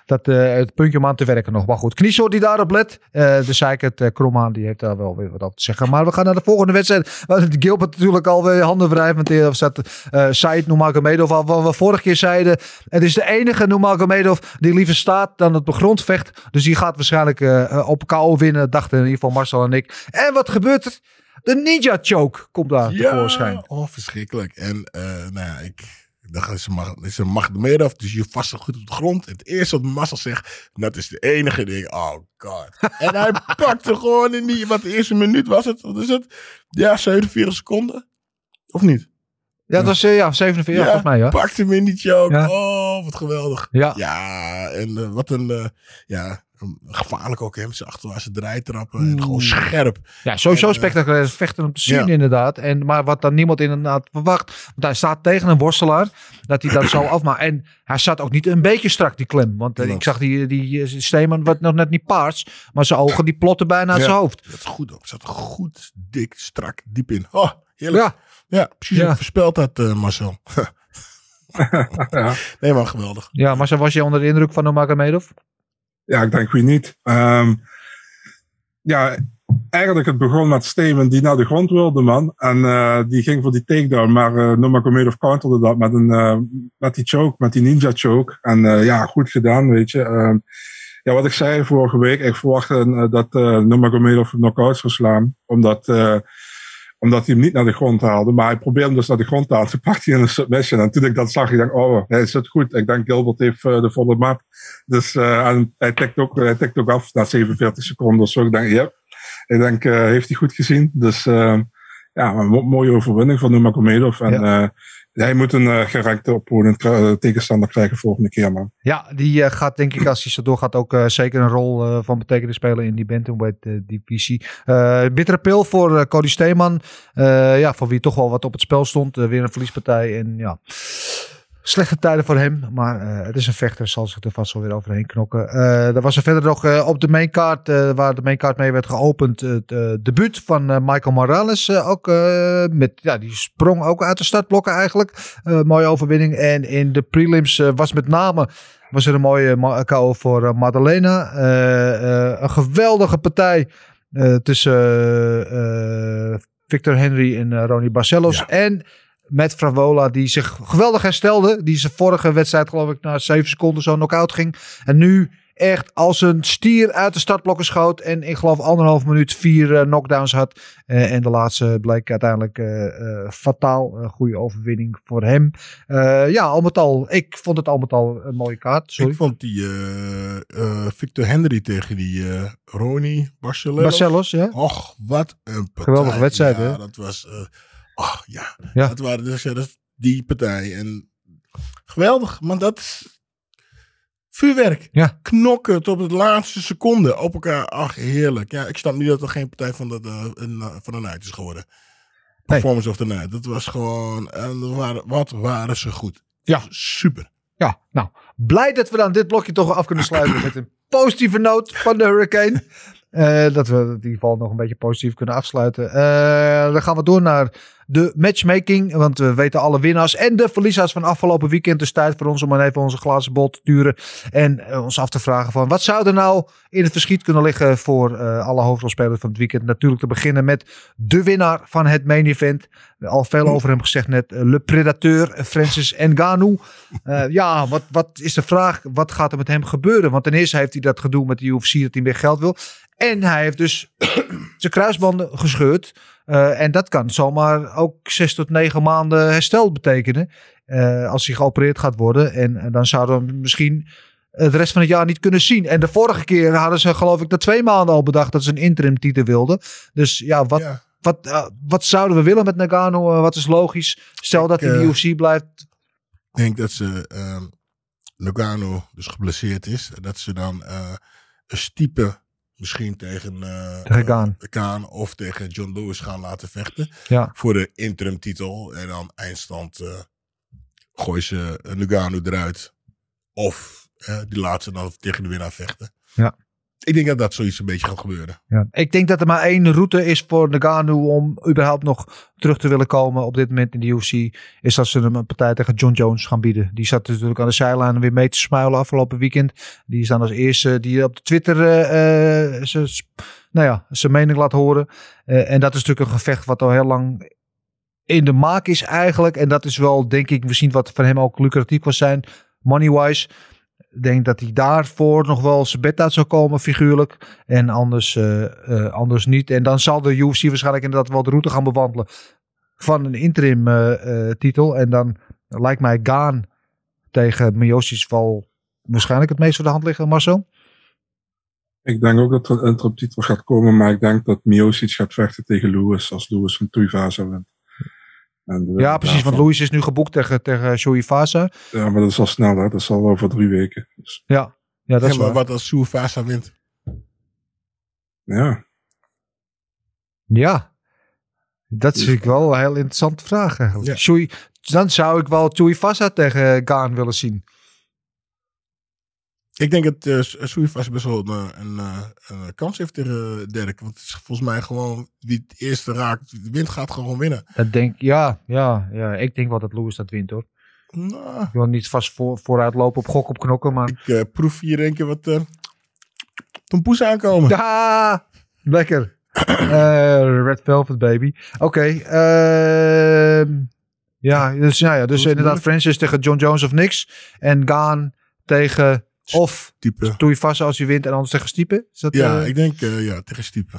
Speaker 3: Dat, eh, het puntje om aan te werken nog. Maar goed, Kniesoort die daarop let. eh de Seikert uh, Kromhaan, die heeft daar wel weer wat over te zeggen. Maar we gaan naar de volgende wedstrijd. Gilbert natuurlijk alweer handen wrijft. Want er zat uh, Said Nurmagomedov al. Wat we vorige keer zeiden. Het is de enige Nurmagomedov die liever staat dan op de grond vecht. Dus die gaat waarschijnlijk uh, op KO winnen. Dachten in ieder geval Marcel en ik. En wat gebeurt er? De Ninja Choke komt daar
Speaker 4: ja,
Speaker 3: tevoorschijn.
Speaker 4: Oh, verschrikkelijk. En uh, nou ja, ik het is een, mag, is een Magomedov, dus je vast goed op de grond. Het eerste wat Marcel zegt, dat is de enige ding. Oh god. en hij (laughs) pakte gewoon in die, wat de eerste minuut was het, wat is het? Ja, 47 seconden. Of niet?
Speaker 3: Ja, dat was uh, ja, 47, ja, volgens mij. Ja.
Speaker 4: Pakte hem in die choke. Ja. Oh, wat geweldig.
Speaker 3: Ja,
Speaker 4: ja en uh, wat een, uh, ja, gevaarlijk ook hem. Ze achterwaartse draaitrappen. En gewoon scherp.
Speaker 3: Ja, sowieso en, spectaculair vechten om te zien ja. inderdaad. En, maar wat dan niemand inderdaad verwacht. Want hij staat tegen een worstelaar. Dat hij dat zo (clears throat) afmaakt. En hij zat ook niet een beetje strak die klem. Want uh, ik zag die, die Steeman wat nog net niet paars. Maar zijn ogen die plotten bijna uit
Speaker 4: ja.
Speaker 3: zijn hoofd.
Speaker 4: Dat is goed op. Zat goed, dik, strak, diep in. Oh, heerlijk.
Speaker 3: Ja.
Speaker 4: Ja, precies. Ja. Voorspeld dat, uh, Marcel. (laughs) (laughs)
Speaker 6: ja.
Speaker 4: Nee, maar geweldig.
Speaker 3: Ja, Marcel, was je onder de indruk van Nurmagomedov?
Speaker 6: Ja, ik denk wie niet. Um, ja, eigenlijk het begon met Steven die naar de grond wilde, man. En uh, die ging voor die takedown. Maar uh, Nurmagomedov counterde dat met, een, uh, met die choke, met die ninja choke. En ja, goed gedaan, weet je. Um, ja, wat ik zei vorige week, ik verwachtte dat uh, Nurmagomedov knock-out zou slaan. Omdat omdat hij hem niet naar de grond haalde. Maar hij probeerde hem dus naar de grond te halen. Toen pakte hij een submission. En toen ik dat zag, ik dacht, oh, hij zit goed. Ik denk, Gilbert heeft uh, de volle map. Dus uh, en hij tikt ook, hij tikt ook af na 47 seconden of zo. Ik denk, yep. Ik denk, uh, heeft hij goed gezien. Dus ja, een mo mooie overwinning van Nurmagomedov. En ja. Hij moet een uh, gerenkte opponent uh, tegenstander krijgen volgende keer, man.
Speaker 3: Ja, die uh, gaat denk ik als hij zo doorgaat ook zeker een rol van betekenis spelen in die bantamweight divisie. Uh, bittere pil voor Cody Steeman. Ja, voor wie toch wel wat op het spel stond. Weer een verliespartij en ja... Slechte tijden voor hem, maar uh, het is een vechter, zal zich er vast wel weer overheen knokken. Uh, er was er verder nog uh, op de maincard, waar de maincard mee werd geopend, het debuut van Michael Morales. ook met, ja, die sprong ook uit de startblokken eigenlijk. mooie overwinning. En in de prelims was met name was er een mooie KO voor Madalena. een geweldige partij tussen Victor Henry en Ronnie Barcelos. Ja. En met Fravola, die zich geweldig herstelde. Die zijn vorige wedstrijd, geloof ik, na 7 seconden zo knock-out ging. En nu echt als een stier uit de startblokken schoot. En ik geloof anderhalf minuut vier uh, knockdowns had. Uh, en de laatste bleek uiteindelijk uh, fataal. Een goede overwinning voor hem. ja, al met al. Ik vond het al met al een mooie kaart. Sorry.
Speaker 4: Ik vond die Victor Henry tegen die Ronnie Barcelos.
Speaker 3: Barcelos, ja.
Speaker 4: Och, wat een partij.
Speaker 3: Geweldige wedstrijd,
Speaker 4: ja,
Speaker 3: hè?
Speaker 4: dat was... Oh ja,
Speaker 3: ja.
Speaker 4: dat waren dus ja, dat, die partij. En geweldig, maar dat is vuurwerk.
Speaker 3: Ja.
Speaker 4: Knokken tot het laatste seconde op elkaar. Ach, heerlijk. Ja, ik snap niet dat er geen partij van de, de, een, van de night is geworden. Performance nee. of the night. Dat was gewoon, en waren, wat waren ze goed.
Speaker 3: Ja.
Speaker 4: Super.
Speaker 3: Ja, nou, blij dat we dan dit blokje toch af kunnen sluiten met een positieve noot van de Hurricane. (laughs) Eh, dat we in ieder geval nog een beetje positief kunnen afsluiten. Eh, dan gaan we door naar de matchmaking. Want we weten alle winnaars en de verliezers van afgelopen weekend. Dus tijd voor ons om even onze glazen bol te turen. En eh, ons af te vragen van wat zou er nou in het verschiet kunnen liggen voor eh, alle hoofdrolspelers van het weekend. Natuurlijk te beginnen met de winnaar van het main event. Al veel over hem gezegd net. eh, Le Predateur, Francis Ngannou. Eh, ja, wat, wat is de vraag? Wat gaat er met hem gebeuren? Want ten eerste heeft hij dat gedoe met de UFC dat hij meer geld wil. En hij heeft dus (clears throat) zijn kruisbanden gescheurd. Eh, en dat kan zomaar ook zes tot negen maanden herstel betekenen. eh, als hij geopereerd gaat worden. En, eh, dan zouden we hem misschien de rest van het jaar niet kunnen zien. En de vorige keer hadden ze geloof ik na twee maanden al bedacht dat ze een interim titel wilden. Dus ja, wat,
Speaker 4: Ja.
Speaker 3: wat, wat zouden we willen met Nagano? Wat is logisch? Stel dat hij in de UFC blijft.
Speaker 4: Ik denk dat ze ehm Nogano dus geblesseerd is. Dat ze dan een stiepe misschien tegen eh,
Speaker 3: Tegen Gaan.
Speaker 4: eh, Gaan of tegen John Lewis gaan laten vechten.
Speaker 3: Ja.
Speaker 4: Voor de interim titel. En dan eindstand eh gooi ze eh, Nogano eruit. Of eh, die laat ze dan tegen de winnaar vechten.
Speaker 3: Ja.
Speaker 4: Ik denk dat dat zoiets een beetje gaat gebeuren.
Speaker 3: Ja. Ik denk dat er maar één route is voor Nagano om überhaupt nog terug te willen komen op dit moment in de UFC. Is dat ze hem een partij tegen John Jones gaan bieden. Die zat natuurlijk aan de zijlijn weer mee te smuilen afgelopen weekend. Die is dan als eerste die op de Twitter eh, eh, zijn nou ja, zijn mening laat horen. Eh, en dat is natuurlijk een gevecht wat al heel lang in de maak is eigenlijk. En dat is wel denk ik misschien wat voor hem ook lucratief was zijn. Money-wise. Denk dat hij daarvoor nog wel zijn bed zou komen, figuurlijk. En anders, eh, eh, anders niet. En dan zal de UFC waarschijnlijk inderdaad wel de route gaan bewandelen van een interim eh, titel. En dan lijkt mij Gaan tegen Miocic wel waarschijnlijk het meest voor de hand liggen, Marcel.
Speaker 6: Ik denk ook dat er een interim titel gaat komen, maar ik denk dat Miocic gaat vechten tegen Lewis als Lewis van Tuivasa wint. En
Speaker 3: Ja, precies. Want Louis is nu geboekt tegen, tegen Joey Fasa.
Speaker 6: Ja, maar dat is al sneller. Dat is al over drie weken. Dus,
Speaker 3: Ja, ja dat is
Speaker 4: maar
Speaker 3: waar.
Speaker 4: wat als Suufasa wint?
Speaker 6: ja.
Speaker 3: Ja, dat is ik wel een heel interessante vraag eigenlijk.
Speaker 4: Ja.
Speaker 3: Dan zou ik wel Joey Fasa tegen Gaan willen zien.
Speaker 4: Ik denk dat uh, best wel een, een, eh, een kans heeft tegen eh, Dirk. Want het is volgens mij gewoon wie het eerste raakt, de wind gaat gewoon winnen.
Speaker 3: Dat denk ja, ja, ja. Ik denk wel dat Lewis dat wint hoor.
Speaker 4: Nou,
Speaker 3: Ik wil niet vast voor, vooruit lopen op gok op knokken, maar...
Speaker 4: ik proef hier een keer wat uh, tompoes aankomen.
Speaker 3: Ja, lekker. Red Velvet baby. Oké. ehm, ja, dus, nou ja, dus inderdaad. Francis tegen John Jones of niks. En Gaan tegen of
Speaker 4: Type.
Speaker 3: Tuivasa als hij wint en anders tegen Stiepe. Is dat,
Speaker 4: Ja,
Speaker 3: eh,
Speaker 4: ik denk uh, ja, tegen Stiepe.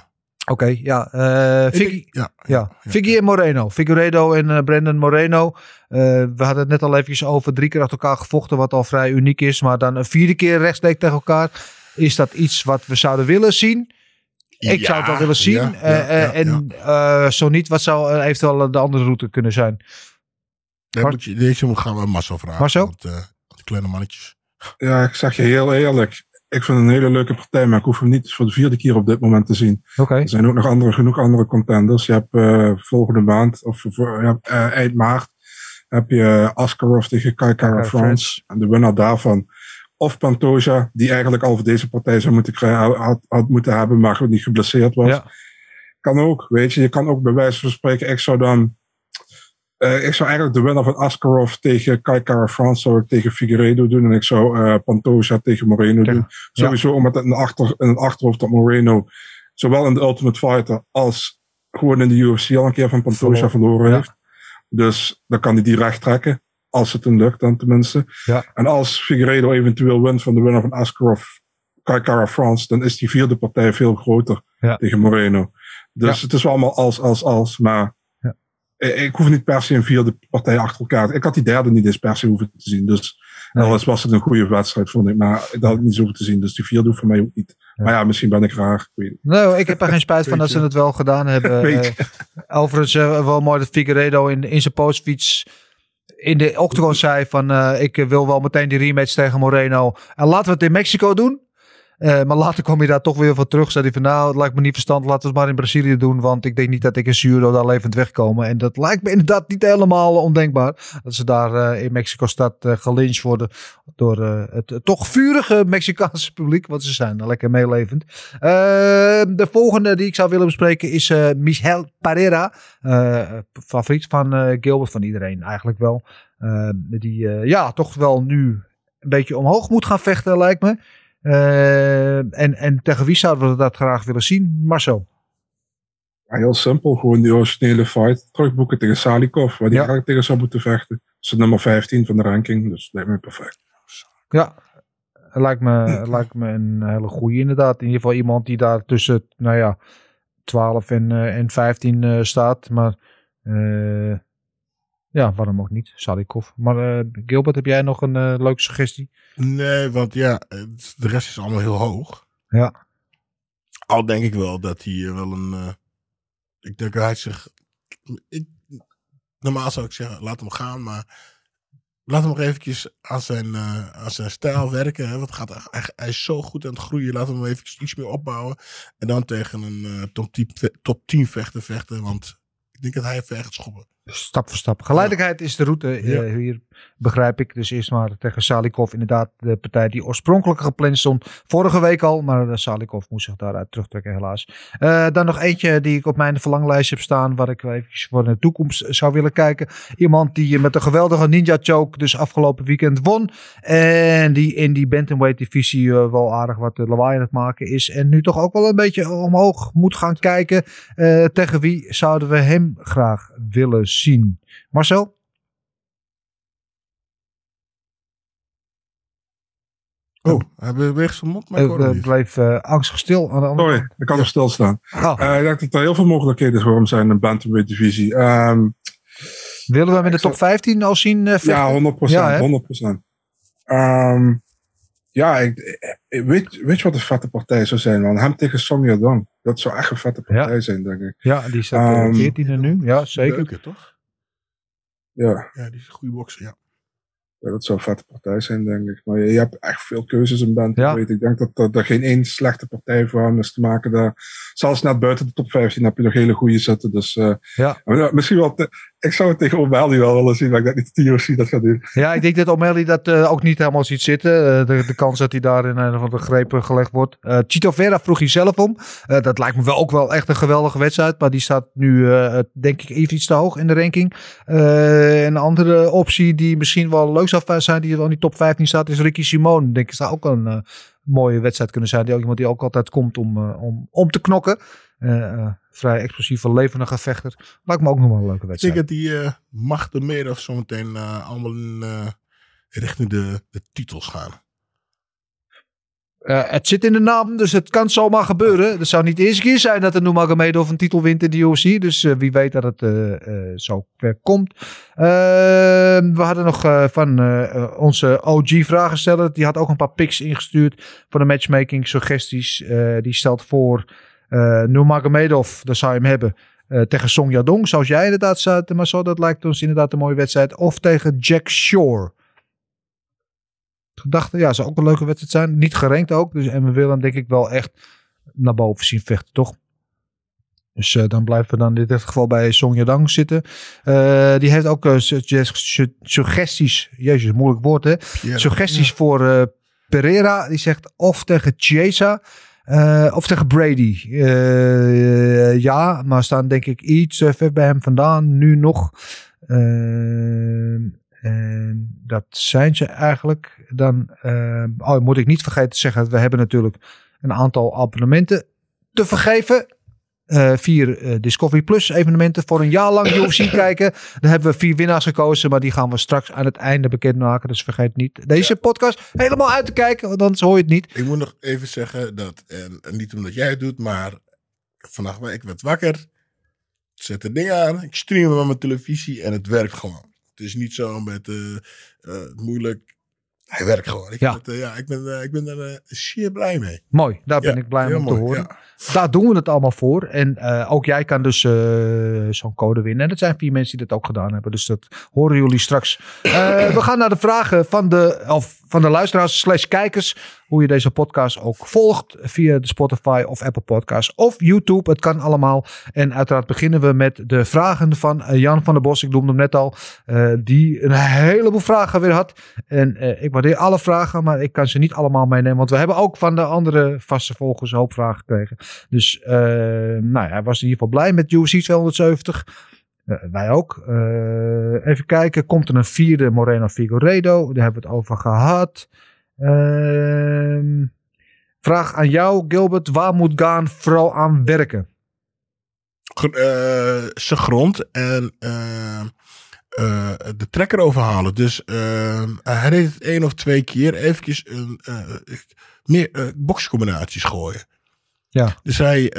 Speaker 3: Oké, ja. Uh,
Speaker 4: Ik
Speaker 3: Vicky,
Speaker 4: denk- ja,
Speaker 3: ja. Vicky en Moreno. Figueredo en Brandon Moreno. We hadden het net al eventjes over drie keer achter elkaar gevochten, wat al vrij uniek is. Maar dan een vierde keer rechtstreeks tegen elkaar. Is dat iets wat we zouden willen zien? Ik
Speaker 4: Ja,
Speaker 3: zou het wel willen zien. en zo niet, wat zou eventueel de andere route kunnen zijn? Mar-
Speaker 4: moet je, deze gaan we Marcel vragen.
Speaker 3: Marcel?
Speaker 4: Want, kleine mannetjes.
Speaker 6: Ja, ik zeg je heel eerlijk. Ik vind het een hele leuke partij, maar ik hoef hem niet voor de vierde keer op dit moment te zien. Er zijn ook nog andere, genoeg andere contenders. Je hebt uh, volgende maand, of uh, eind maart, heb je Askarov tegen Kai Kara France. En de winnaar daarvan. Of Pantoja, die eigenlijk al voor deze partij zou moeten krijgen, had, had moeten hebben, maar niet geblesseerd was.
Speaker 3: Ja.
Speaker 6: Kan ook, weet je. Je kan ook bij wijze van spreken, ik zou dan... Uh, ik zou eigenlijk de winnaar van Askarov tegen Kai Kara France zou ik tegen Figueiredo doen. En ik zou uh, Pantoja tegen Moreno
Speaker 3: Ja.
Speaker 6: doen. Sowieso omdat het in, de achter, in het achterhoofd dat Moreno zowel in de Ultimate Fighter als gewoon in de UFC al een keer van Pantoja
Speaker 3: Verloren.
Speaker 6: heeft. Dus dan kan hij die recht trekken. Als het hem lukt dan tenminste.
Speaker 3: Ja.
Speaker 6: En als Figueiredo eventueel wint van de winnaar van Askarov, Kai Kara France, dan is die vierde partij veel groter
Speaker 3: Ja.
Speaker 6: tegen Moreno. Dus het is wel allemaal als, als, als. Maar. Ik, ik hoef niet per se een vierde partij achter elkaar. Ik had die derde niet eens per se hoeven te zien. Dus
Speaker 3: Nee.
Speaker 6: alles was het een goede wedstrijd, vond ik. Maar dat had ik niet zo hoeven te zien. Dus die vierde hoeft voor mij ook niet. Maar ja, misschien ben ik raar. Ik weet het.
Speaker 3: Nou, ik heb er geen spijt van dat ze het wel gedaan hebben. (laughs)
Speaker 6: Weet je.
Speaker 3: Eh, overigens uh, wel mooi dat Figueiredo in, in zijn postfiets in de octagon zei van uh, ik wil wel meteen die rematch tegen Moreno. En laten we het in Mexico doen. Eh, maar later kwam hij daar toch weer van terug. Zei hij van nou, het lijkt me niet verstandig. Laten we het maar in Brazilië doen. Want ik denk niet dat ik in Zuuro daar levend wegkomen. En dat lijkt me inderdaad niet helemaal ondenkbaar. Dat ze daar eh, in Mexico-stad uh, gelyncht worden. Door het toch vurige Mexicaanse publiek. Want ze zijn er lekker meelevend. De volgende die ik zou willen bespreken is Michel Pereira. Favoriet van Gilbert. Van iedereen eigenlijk wel. Die ja, toch wel nu een beetje omhoog moet gaan vechten lijkt me. Eh, en, en tegen wie zouden we dat graag willen zien? Marcel.
Speaker 6: Ja, heel simpel, gewoon die originele fight terugboeken tegen Salikov, waar die
Speaker 3: Ja.
Speaker 6: eigenlijk tegen zou moeten vechten. Dat is nummer 15 van de ranking, dus dat lijkt me perfect.
Speaker 3: Ja, lijkt me, lijkt me een hele goede inderdaad. In ieder geval iemand die daar tussen, nou ja, 12 en, eh, en 15 eh, staat. Maar ja, waarom ook niet? Salikov. Maar eh, Gilbert, heb jij nog een eh, leuke suggestie?
Speaker 4: Nee, want ja, de rest is allemaal heel hoog.
Speaker 3: Ja.
Speaker 4: Al denk ik wel dat hij eh, wel een. ik denk dat hij zich. Ik, normaal zou ik zeggen, laat hem gaan, maar. Laat hem nog eventjes aan zijn, aan zijn stijl werken. Hè, want gaat, echt- echt- hij is zo goed aan het groeien. Laat hem eventjes iets meer opbouwen. En dan tegen een top, 10, ve- top 10 vechten vechten. Want ik denk dat hij gaat schoppen.
Speaker 3: Stap voor stap. Geleidelijkheid is de route eh, hier, begrijp ik. Dus eerst maar tegen Salikov. Inderdaad, de partij die oorspronkelijk gepland stond. Vorige week al, maar eh, Salikov moest zich daaruit terugtrekken helaas. Eh, dan nog eentje die ik op mijn verlanglijstje heb staan. Waar ik even voor de toekomst zou willen kijken. Iemand die met een geweldige ninja choke dus afgelopen weekend won. En die in die bantamweight divisie eh, wel aardig wat lawaai aan het maken is. En nu toch ook wel een beetje omhoog moet gaan kijken. Tegen wie zouden we hem graag willen zien? Marcel?
Speaker 4: Oh, hij beweegt zijn mond, maar ik
Speaker 3: Uh, bleef eh, angstig stil aan de andere
Speaker 6: Sorry, ik kan er stilstaan. Eh, ik denk dat er heel veel mogelijkheden voor hem zijn in de bantamweight divisie. Ehm,
Speaker 3: willen we hem in de top 15 al zien? eh,
Speaker 6: ja, 100%.
Speaker 3: Ja, hè?
Speaker 6: 100%. Ehm, ja, ik, ik- weet, weet je wat een vette partij zou zijn, man? Hem tegen Song Yadong. Dat zou echt een vette partij zijn, denk ik.
Speaker 3: Ja, die staat eh,
Speaker 6: Ehm,
Speaker 3: 14e nu. Ja, zeker.
Speaker 4: Toch?
Speaker 6: Ja,
Speaker 4: Ja, die is een goede bokser, ja.
Speaker 6: Ja, dat zou een vette partij zijn, denk ik. Maar je, je hebt echt veel keuzes in bantamweight. Ik denk dat er, er geen één slechte partij voor hem is te maken daar. Zelfs net buiten de top 15 heb je nog hele goede zitten. Dus eh,
Speaker 3: Ja.
Speaker 6: ja, misschien wel... te- ik zou het tegen O'Malley wel willen zien, maar ik denk niet dat TOC dat gaat doen.
Speaker 3: Ja, ik denk dat O'Malley dat eh, ook niet helemaal ziet zitten. Eh, de, kans dat hij daar in een van de grepen gelegd wordt. Eh Chito Vera vroeg hij zelf om. Eh, dat lijkt me wel ook wel echt een geweldige wedstrijd. Maar die staat nu, eh, denk ik, even iets te hoog in de ranking. Eh, een andere optie die misschien wel leuk zou zijn, die wel in die top 15 staat, is Ricky Simone. Denk ik, zou ook een eh, mooie wedstrijd kunnen zijn. Die ook iemand die ook altijd komt om, eh, om, om te knokken. Eh, eh, vrij explosieve, levendige vechter. Lijkt me ook nog wel een leuke
Speaker 4: Ik
Speaker 3: wedstrijd.
Speaker 4: denk dat die eh Macht de meer of zometeen eh allemaal in, eh, richting de, de titels gaan.
Speaker 3: Eh, het zit in de naam, dus het kan zomaar gebeuren. Het zou niet de eerste keer zijn dat de Nurmagomedov een titel wint in de UFC. Dus eh, wie weet dat het eh, eh, zo ver komt. Eh, we hadden nog eh, van eh, eh, onze OG-vragensteller. Die had ook een paar picks ingestuurd voor de matchmaking suggesties. Eh, die stelt voor uh, Nurmagomedov, daar zou je hem hebben. eh, tegen Song Yadong, zoals jij inderdaad zei. Maar zo, dat lijkt ons inderdaad een mooie wedstrijd. Of tegen Jack Shore. Gedachte, ja, zou ook een leuke wedstrijd zijn. Niet gerankt ook. Dus, en we willen hem denk ik wel echt naar boven zien vechten, toch? Dus eh, dan blijven we dan in dit geval bij Song Yadong zitten. Eh, die heeft ook eh, sugge- su- suggesties. Jezus, moeilijk woord hè. Suggesties voor eh, Pereira. Die zegt of tegen Chiesa. Eh, of tegen Brady. Eh, ja, maar staan denk ik iets eh, ver bij hem vandaan. Nu nog. En dat zijn ze eigenlijk. Dan oh, moet ik niet vergeten te zeggen. We hebben natuurlijk een aantal abonnementen te vergeven. Eh, vier eh, Discovery Plus evenementen voor een jaar lang UFC (coughs) kijken. Daar hebben we vier winnaars gekozen, maar die gaan we straks aan het einde bekendmaken. Dus vergeet niet deze podcast helemaal uit te kijken, want anders hoor je het niet.
Speaker 4: Ik moet nog even zeggen dat, en, en niet omdat jij het doet, maar vannacht ik werd wakker, zet het ding aan, ik stream hem op mijn televisie en het werkt gewoon. Het is niet zo met eh, moeilijk. Hij werkt gewoon. Ik,
Speaker 3: Ja.
Speaker 4: het, eh, ja, ik ben, eh, ik ben er eh, zeer blij mee.
Speaker 3: Mooi, daar ben
Speaker 4: Ja,
Speaker 3: ik blij om te horen.
Speaker 4: ja.
Speaker 3: daar doen we het allemaal voor. En ook jij kan dus zo'n code winnen. En dat zijn vier mensen die dat ook gedaan hebben. Dus dat horen jullie straks. We gaan naar de vragen van de, of van de luisteraars slash kijkers. Hoe je deze podcast ook volgt. Via de Spotify of Apple Podcasts of YouTube. Het kan allemaal. En uiteraard beginnen we met de vragen van Jan van der Bos. Ik noemde hem net al. die een heleboel vragen weer had. En ik alle vragen. Maar ik kan ze niet allemaal meenemen. Want we hebben ook van de andere vaste volgers hoop vragen gekregen. Dus eh, nou ja, hij was in ieder geval blij met UFC 270. Eh, wij ook. Eh, even kijken. Komt er een vierde Moreno Figueiredo? Daar hebben we het over gehad. Ehm, vraag aan jou, Gilbert. Waar moet Gaan vooral aan werken?
Speaker 4: Zijn grond en eh, de trekker overhalen. Dus eh, hij deed het één of twee keer eventjes een, eh, meer boxcombinaties gooien.
Speaker 3: Ja.
Speaker 4: Dus hij,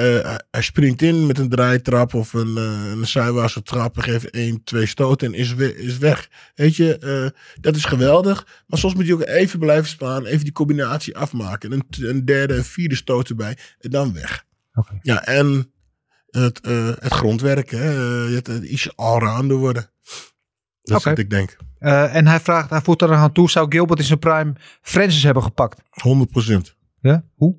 Speaker 4: hij springt in met een draaitrap of een, een zijwaartse trap. en geeft één, twee stoten en is, we- is weg. Weet je, dat is geweldig. Maar soms moet je ook even blijven staan. Even die combinatie afmaken. En een, een derde en vierde stoot erbij. En dan weg. Ja, en het, eh, het grondwerk. Hè, het, het iets allrounder worden. Dat is wat ik denk.
Speaker 3: Eh, en hij vraagt, hij voegt er aan toe. Zou Gilbert in zijn prime Francis hebben gepakt?
Speaker 4: 100 procent.
Speaker 3: Ja? Hoe?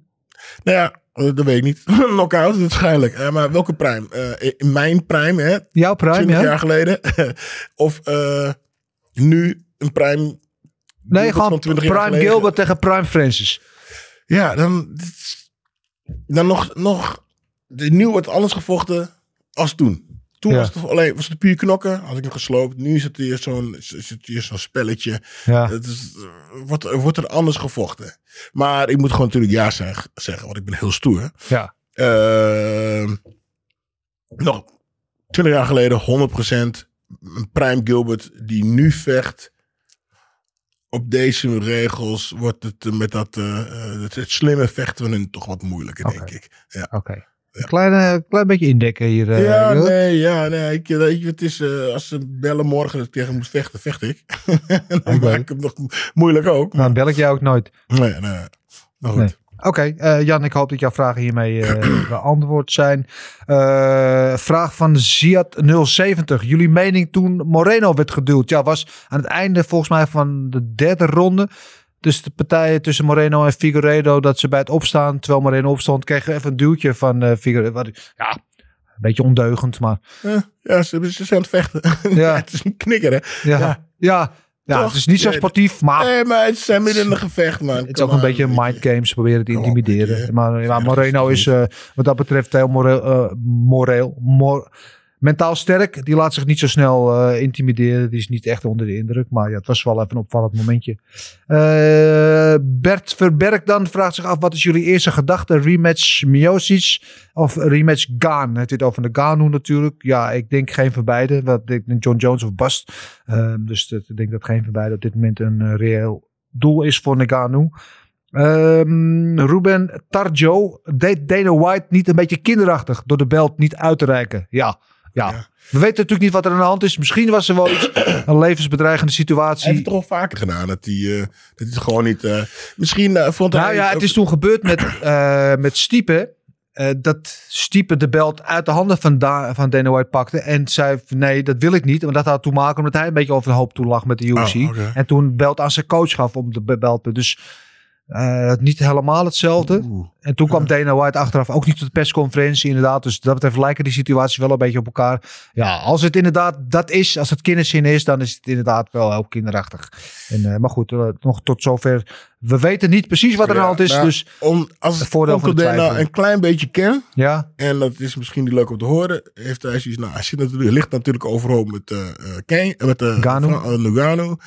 Speaker 4: Nou ja, eh, dat weet ik niet. (laughs) Knockout waarschijnlijk. Eh, maar welke prime? In mijn prime, hè?
Speaker 3: Jouw prime,
Speaker 4: 20
Speaker 3: ja?
Speaker 4: jaar geleden. (laughs) of nu een prime.
Speaker 3: Nee,
Speaker 4: Gilbert
Speaker 3: gewoon
Speaker 4: van 20 jaar
Speaker 3: prime
Speaker 4: geleden.
Speaker 3: Gilbert tegen prime Francis.
Speaker 4: Ja, dan, dan nog, nog. Nu wordt alles gevochten als toen. Toen
Speaker 3: Ja.
Speaker 4: was het alleen was het puur knokken. Had ik hem gesloopt. Nu is het hier zo'n spelletje.
Speaker 3: Ja.
Speaker 4: Het is, eh, wordt, wordt er anders gevochten. Maar ik moet gewoon natuurlijk ja zeg- zeggen, want ik ben heel stoer.
Speaker 3: Ja.
Speaker 4: Ehm, nog 20 jaar geleden 100% een Prime Gilbert die nu vecht. Op deze regels wordt het eh, met dat eh, het, het slimme vechten toch wat moeilijker, denk ik. Ja,
Speaker 3: Oké. Klein, eh, klein beetje indekken hier. eh,
Speaker 4: ja nee, ja, nee. Ik, weet je, het is, eh, als ze bellen morgen dat ik tegen moet vechten, vecht ik. (laughs) dan
Speaker 3: Oké.
Speaker 4: maak ik hem nog mo- moeilijk ook.
Speaker 3: Nou, dan bel ik jou ook nooit.
Speaker 4: Nee, nee. Maar goed.
Speaker 3: Nee. Oké, eh, Jan, ik hoop dat jouw vragen hiermee eh, (clears throat) beantwoord zijn. Eh, vraag van Ziad070. Jullie mening toen Moreno werd geduwd? Ja, was aan het einde volgens mij van de derde ronde. Dus de partijen tussen Moreno en Figueiredo, dat ze bij het opstaan, terwijl Moreno opstond, kregen even een duwtje van Figueiredo. Wat ik- Ja, een beetje ondeugend, maar
Speaker 4: Eh, ja, ze, ze zijn aan het vechten. (laughs)
Speaker 3: Ja.
Speaker 4: het is een knikker, hè?
Speaker 3: ja,
Speaker 4: Ja.
Speaker 3: ja. ja,
Speaker 4: Toch?
Speaker 3: het is niet zo sportief, maar
Speaker 4: Nee, maar het zijn midden in een gevecht, man.
Speaker 3: Het is ook een beetje mind games, proberen te intimideren. maar ja,
Speaker 4: Ja,
Speaker 3: Moreno
Speaker 4: is
Speaker 3: eh, wat dat betreft heel moreel, moreel mor- mentaal sterk. Die laat zich niet zo snel eh, intimideren. Die is niet echt onder de indruk. Maar ja, het was wel even een opvallend momentje. Eh, Bert Verberg dan vraagt zich af, wat is jullie eerste gedachte? Rematch Miocic of rematch Gaan? Het dit over de Ganu natuurlijk. Ja, ik denk geen van beide. Wat, ik denk John Jones of Bust. Eh, dus ik denk dat geen van beide op dit moment een eh, reëel doel is voor Nagano. Ehm Ruben Tarjo deed Dana White niet een beetje kinderachtig door de belt niet uit te reiken. Ja, ja.
Speaker 4: Ja.
Speaker 3: We weten natuurlijk niet wat er aan de hand is. Misschien was er wel iets, (clears throat) een levensbedreigende
Speaker 4: Hij
Speaker 3: situatie.
Speaker 4: heeft het toch wel vaker gedaan. Dat hij, eh, dat hij het gewoon niet... eh, misschien eh, vond hij...
Speaker 3: Nou ja, het is toen gebeurd met, (clears throat) met Stiepe. dat Stiepe de belt uit de handen van, da van Dana White pakte. En zei: Nee, dat wil ik niet. Want dat had te maken omdat hij een beetje over de hoop toen lag met de UFC.
Speaker 4: Oh.
Speaker 3: En toen belt aan zijn coach gaf om de belt. Dus eh, niet helemaal hetzelfde.
Speaker 4: Oeh.
Speaker 3: En toen kwam Dana White achteraf ook niet tot de persconferentie, inderdaad. Dus dat betreft lijken die situaties wel een beetje op elkaar. Ja, als het inderdaad dat is, als het kinderzin is, dan is het inderdaad wel heel kinderachtig. En, eh, maar goed, eh, nog tot zover. We weten niet precies wat er aan de hand is.
Speaker 4: Ja,
Speaker 3: Dus
Speaker 4: Om, als
Speaker 3: van de
Speaker 4: Dana een klein beetje ken...
Speaker 3: ja,
Speaker 4: En dat is misschien niet leuk om te horen. Heeft hij zoiets, nou, hij zit natuurlijk, ligt natuurlijk overhoop met, eh, met uh. Nugano.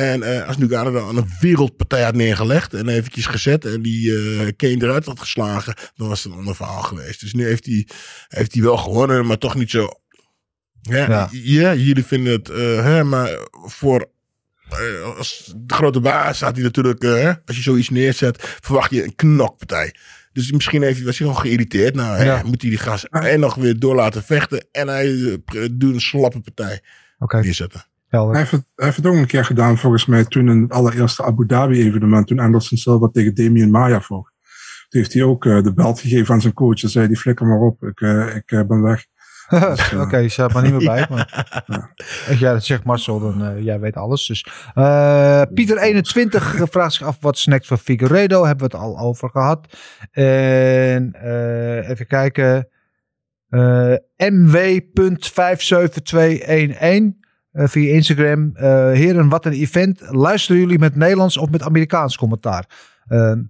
Speaker 4: En eh, als Nugano dan een wereldpartij had neergelegd en eventjes gezet en die eh Kane eruit had geslagen, dan was het een ander verhaal geweest. Dus nu heeft hij, heeft hij wel gewonnen, maar toch niet zo. Ja,
Speaker 3: Ja.
Speaker 4: ja. jullie vinden het, eh, hè, maar voor als de grote baas staat hij natuurlijk, hè, als je zoiets neerzet, verwacht je een knokpartij. Dus misschien heeft hij, was hij gewoon geïrriteerd. Nou, hè,
Speaker 3: Ja.
Speaker 4: moet hij die gas en nog weer door laten vechten. En hij doet een slappe partij neerzetten.
Speaker 3: Helder.
Speaker 6: Hij heeft, het, hij heeft het ook een keer gedaan, volgens mij, toen in het allereerste Abu Dhabi evenement, toen Anderson Silva tegen Damien Maya vocht. Toen heeft hij ook eh, de belt gegeven aan zijn coach. En zei die flikker maar op, ik, eh, ik eh, ben weg. (laughs)
Speaker 3: Oké, je staat maar niet meer (laughs) bij. Maar, jij dat zegt Marcel, dan jij weet alles. Dus, uh, Pieter21 vraagt zich af wat snacks van Figueredo. Hebben we het al over gehad. En even kijken. MW.57211 via Instagram. heren, wat een event. Luisteren jullie met Nederlands of met Amerikaans commentaar? Ehm,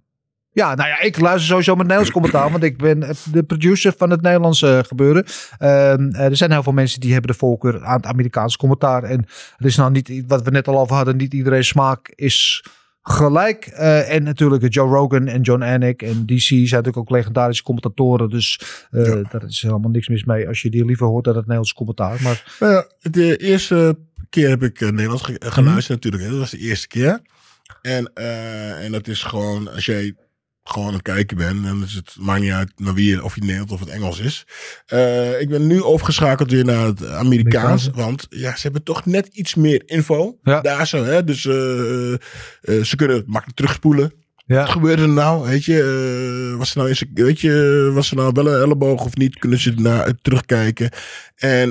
Speaker 3: ja, nou ja, ik luister sowieso met Nederlands commentaar, want ik ben de producer van het Nederlandse gebeuren. Uh, er zijn heel veel mensen die hebben de voorkeur aan het Amerikaanse commentaar. En het is nou niet, wat we net al over hadden, niet iedereen smaak is gelijk. Uh, en natuurlijk Joe Rogan en John Anik en DC zijn natuurlijk ook legendarische commentatoren. Dus uh, ja. daar is helemaal niks mis mee als je die liever hoort dan het Nederlands commentaar. Maar...
Speaker 4: Nou ja, de eerste keer heb ik Nederlands ge geluisterd mm -hmm. natuurlijk. Hè. Dat was de eerste keer. En, uh, en dat is gewoon, als jij gewoon aan het kijken ben. En dus het maakt niet uit naar wie, of je Nederlands of het Engels is. Uh, ik ben nu overgeschakeld weer naar het Amerikaans. Amerikaans. Want ja, ze hebben toch net iets meer info. Ja. Daar zo, hè. Dus uh, uh, ze kunnen makkelijk terugspoelen. Ja. Wat gebeurde er nou? Weet je, was er nou eens, weet je, was er nou wel een elleboog of niet? Kunnen ze naar terugkijken? En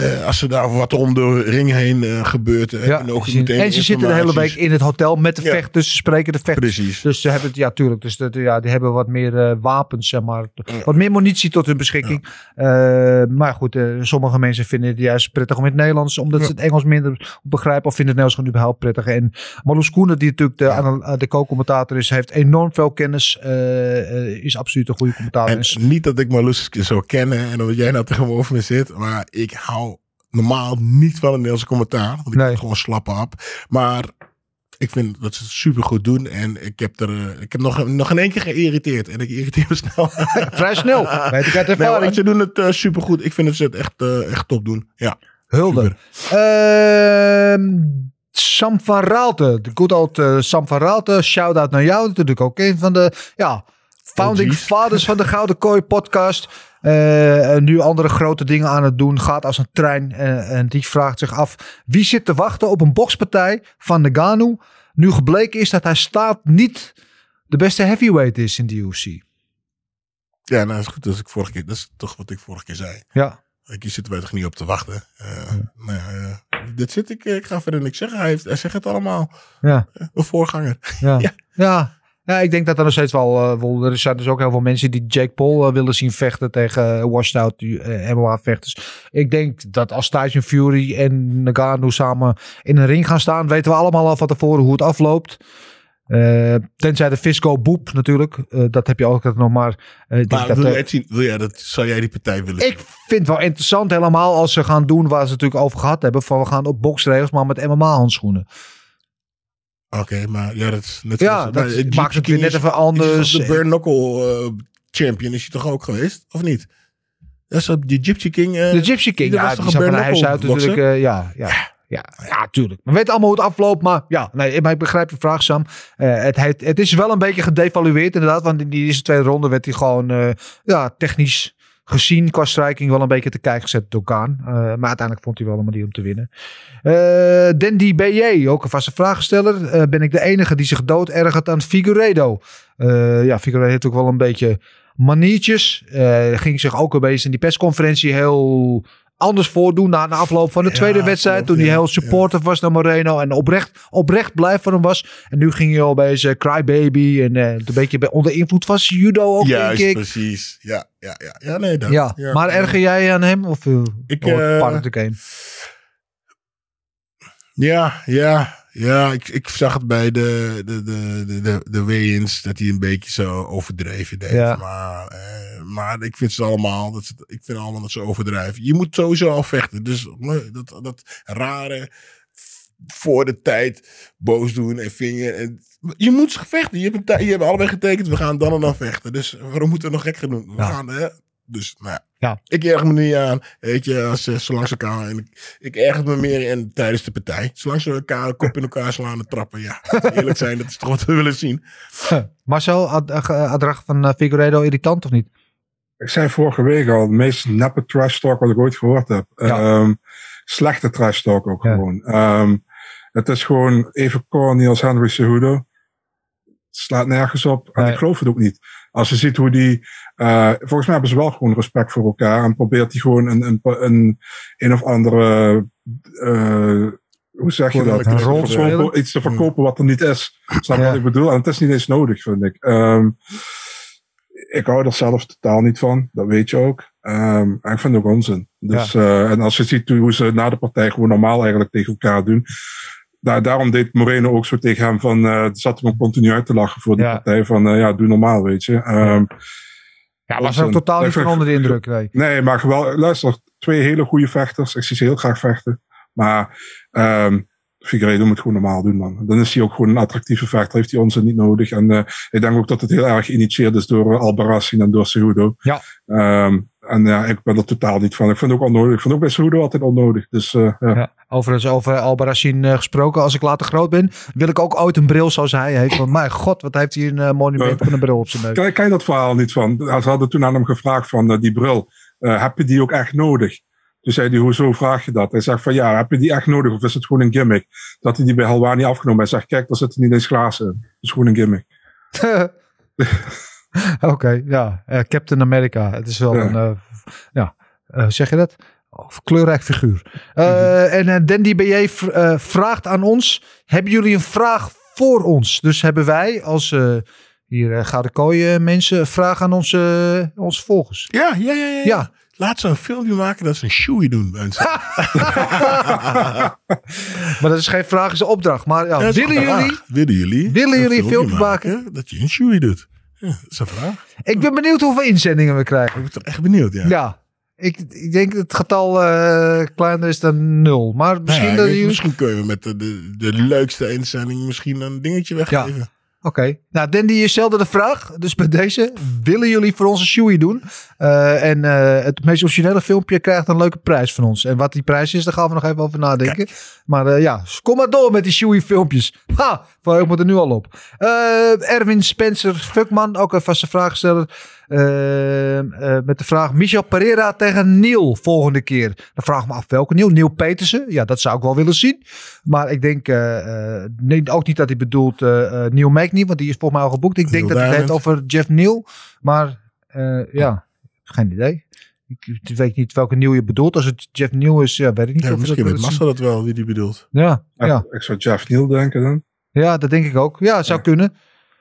Speaker 4: uh, als er daar wat om de ring heen uh, gebeurt.
Speaker 3: Ja, en, ook meteen en ze zitten de hele week in het hotel met de ja. vechters. Ze spreken de vechters.
Speaker 4: Precies.
Speaker 3: Dus ze hebben het, ja, tuurlijk. Dus dat, ja, die hebben wat meer uh, wapens, zeg maar. Wat meer munitie tot hun beschikking. Maar goed, sommige mensen vinden het juist prettig om in het Nederlands. Omdat ze het Engels minder begrijpen. Of vinden het Nederlands gewoon überhaupt prettig. En Marloes Koenen, die natuurlijk de, de co-commentator is, heeft enorm veel kennis. is absoluut een goede commentator.
Speaker 4: En niet dat ik Marloes zo kennen. En dat jij nou tegenover me zit. Maar ik hou normaal niet van een Nederlandse commentaar. Want ik nee. gewoon slappen op. Maar ik vind dat ze het super goed doen. En ik heb er uh, ik heb nog, nog in één keer geïrriteerd. En ik irriteer me (laughs) snel. (laughs)
Speaker 3: Vrij snel. Weet ik uit ervaring.
Speaker 4: Nee, ze doen het uh, super goed. Ik vind dat ze het echt, uh, echt top doen. Ja.
Speaker 3: Hulde. Uh, Sam van Raalte. De good old Sam van Raalte. Shout-out naar jou. Natuurlijk ook een van de ja, founding oh, fathers van de Gouden Kooi podcast. Uh, nu andere grote dingen aan het doen. Gaat als een trein. Uh, en die vraagt zich af. Wie zit te wachten op een bokspartij van Nagano. Nu gebleken is dat hij staat niet de beste heavyweight is in de UFC.
Speaker 4: Ja, nou is goed. Dat is, ik vorige keer, dat is toch wat ik vorige keer zei.
Speaker 3: Ja.
Speaker 4: Hier zitten wij toch niet op te wachten. Uh, ja. Nou ja, dit zit ik. Ik ga verder niks zeggen. Hij, heeft, hij zegt het allemaal.
Speaker 3: Ja.
Speaker 4: Een voorganger.
Speaker 3: Ja. (laughs) ja. ja. Ja, ik denk dat er nog steeds wel, uh, wel er zijn dus ook heel veel mensen die Jake Paul uh, willen zien vechten tegen uh, washed out uh, MMA vechters. Ik denk dat als Tyson Fury en Nagano samen in een ring gaan staan, weten we allemaal al van tevoren hoe het afloopt. tenzij de Fisco Boep natuurlijk. dat heb je ook nog maar.
Speaker 4: maar denk wil, dat, jij zien, wil jij dat, zou jij die partij willen
Speaker 3: Ik vind het wel interessant helemaal als ze gaan doen waar ze natuurlijk over gehad hebben. Van we gaan op boksregels maar met MMA handschoenen.
Speaker 4: Oké, okay, maar ja, dat is net
Speaker 3: ja, dat uh, maakt het weer net even anders.
Speaker 4: de Burn Knuckle uh, champion is hij toch ook geweest, of niet? Dat is die Gypsy King. Uh,
Speaker 3: de Gypsy King, ja, die zat van huis uit natuurlijk. Uh, ja, ja. Ja, ja, tuurlijk. We weten allemaal hoe het afloopt, maar ja, nee, maar ik begrijp je vraag, Sam. Uh, het, het, het is wel een beetje gedevalueerd, inderdaad. Want in die eerste twee ronde werd hij gewoon uh, ja, technisch gezien qua wel een beetje te kijken gezet door Kaan. Uh, maar uiteindelijk vond hij wel een manier om te winnen. Uh, Dandy BJ, ook een vaste vraagsteller. Uh, ben ik de enige die zich dood ergert aan Figueredo? ja, Figueredo heeft ook wel een beetje maniertjes. ging zich ook een beetje in die persconferentie heel anders voordoen na de afloop van de tweede ja, wedstrijd. Toen hij heel supportive ja. was naar Moreno en oprecht, oprecht blij voor hem was. En nu ging hij al bij zijn crybaby en uh, een beetje onder invloed van judo ook,
Speaker 4: Juist,
Speaker 3: denk ik.
Speaker 4: precies. Ja, ja, ja. ja nee, dat,
Speaker 3: ja. ja. Maar erger jij aan hem? Of uh,
Speaker 4: ik, uh,
Speaker 3: game?
Speaker 4: Ja, ja. Ja, ik, ik zag het bij de, de, de, de, de weigh-ins dat hij een beetje zo overdreven deed. Ja. Maar, eh, maar ik vind ze allemaal, dat ze, ik vind allemaal dat ze overdrijven. Je moet sowieso al vechten. Dus dat, dat rare voor de tijd boos doen en vinger. En, je moet ze vechten. Je hebt, je hebt allebei getekend, we gaan dan en dan vechten. Dus waarom moeten we nog gek gaan doen? We
Speaker 3: Ja.
Speaker 4: gaan, hè? Dus, nou ja.
Speaker 3: Ja.
Speaker 4: Ik erg me niet aan. Weet je, als ze zo langs elkaar. En ik, ik erger me meer in tijdens de partij. Zolang ze elkaar kop in elkaar slaan en trappen. Ja, (laughs) eerlijk zijn, dat is toch wat we willen zien.
Speaker 3: Marcel, ad, uh, adracht van Figueiredo irritant of niet?
Speaker 6: Ik zei vorige week al, de meest neppe trash talk wat ik ooit gehoord heb.
Speaker 3: Ja.
Speaker 6: Um, slechte trash talk ook
Speaker 3: Ja.
Speaker 6: gewoon. Um, het is gewoon even corny als Henry Cejudo. slaat nergens op. En
Speaker 3: Nee.
Speaker 6: ik geloof het ook niet. Als je ziet hoe die, eh, volgens mij hebben ze wel gewoon respect voor elkaar en probeert hij gewoon een, een, een, een of andere, eh, hoe zeg je dat?
Speaker 4: een
Speaker 6: Iets te
Speaker 3: rol
Speaker 6: verkopen- Iets te verkopen wat er niet is. Snap je
Speaker 3: Ja.
Speaker 6: wat ik bedoel? En het is niet eens nodig, vind ik. Ehm, ik hou er zelf totaal niet van. Dat weet je ook. Ehm, en ik vind het ook onzin. Dus, eh, en als je ziet hoe ze na de partij gewoon normaal eigenlijk tegen elkaar doen. Daar, daarom deed Moreno ook zo tegen hem van, eh zat hem continu uit te lachen voor die
Speaker 3: Ja.
Speaker 6: partij van, eh, ja, doe normaal, weet je. Ehm,
Speaker 3: Ja, was
Speaker 6: onzin.
Speaker 3: er ook totaal niet van onder de indruk. Nee.
Speaker 6: Nee, maar wel, luister, twee hele goede vechters. Ik zie ze heel graag vechten. Maar ehm Figueiredo moet gewoon normaal doen, man. Dan is hij ook gewoon een attractieve vechter. Heeft hij onzin niet nodig. En eh, ik denk ook dat het heel erg geïnitieerd is door uh, Albarracin en door Cejudo.
Speaker 3: Ja.
Speaker 6: Ehm, en ja, ik ben er totaal niet van. Ik vind het ook onnodig. Ik vind het ook bij Cejudo altijd onnodig. Dus eh, ja.
Speaker 3: Ja. Overigens over Albarracin eh, gesproken. Als ik later groot ben, wil ik ook ooit een bril zoals hij heeft. Want mijn god, wat heeft hij een eh, monument van een bril op zijn neus.
Speaker 6: Ken je dat verhaal niet van? Ze hadden toen aan hem gevraagd van eh, die bril. heb je die ook echt nodig? Toen zei hij, hoezo vraag je dat? Hij zegt van ja, heb je die echt nodig of is het gewoon een gimmick? Dat hij die bij Halwani afgenomen. Hij zegt, kijk, daar zitten niet eens glazen in. Het is gewoon een gimmick. (laughs)
Speaker 3: Oké, ja. Captain America. Het is wel
Speaker 6: Ja.
Speaker 3: een, v- ja, hoe zeg je dat? Oh, kleurrijk figuur. Eh,
Speaker 6: Mhm.
Speaker 3: En uh, Dandy BJ v- eh, vraagt aan ons, hebben jullie een vraag voor ons? Dus hebben wij als eh, hier Gouden Kooi eh, mensen een vraag aan onze, onze volgers?
Speaker 4: Ja, ja, ja, ja.
Speaker 3: Ja.
Speaker 4: Laat ze een filmpje maken dat ze een shoei doen. (laughs)
Speaker 3: Maar dat is geen vraag, is een opdracht. Maar ja,
Speaker 4: is
Speaker 3: willen
Speaker 4: een
Speaker 3: jullie?
Speaker 4: Willen jullie?
Speaker 3: Willen jullie een filmpje maken?
Speaker 4: Dat je een shoei doet. Ja, dat is een vraag.
Speaker 3: Ik ben benieuwd hoeveel inzendingen we krijgen.
Speaker 4: Ik ben toch echt benieuwd, ja.
Speaker 3: Ja, ik, ik denk dat het getal eh, kleiner is dan nul. Maar misschien
Speaker 4: Nou ja,
Speaker 3: dat jullie...
Speaker 4: Misschien kunnen we met de, de, de leukste inzending misschien een dingetje weggeven.
Speaker 3: Oké, nou Dandy, je stelde de vraag. Dus bij deze, willen jullie voor ons een shoei doen? Eh, en eh, het meest originele filmpje krijgt een leuke prijs van ons. En wat die prijs is, daar gaan we nog even over nadenken. Maar ja, kom maar door met die shoei filmpjes. Ha, ik moet er nu al op. Erwin Spencer Fuckman, ook een vaste vraagsteller. Eh, eh, met de vraag Michel Pereira tegen Neil volgende keer. Dan vraag ik me af welke Neil. Neil Petersen. Ja, dat zou ik wel willen zien. Maar ik denk eh, eh, nee, ook niet dat hij bedoelt eh eh, Neil Magny, want die is volgens mij al geboekt. Ik denk
Speaker 4: Neil
Speaker 3: dat hij het over Jeff Neal. Maar eh, ja, geen idee. Ik, weet niet welke Neil je bedoelt. Als het Jeff Neal is, ja, weet ik niet.
Speaker 4: Ja,
Speaker 3: of
Speaker 4: misschien weet Massa dat wel, wie die bedoelt.
Speaker 3: Ja, ja.
Speaker 6: Ik zou Jeff Neal denken dan.
Speaker 3: Ja, dat denk ik ook. Ja, zou kunnen.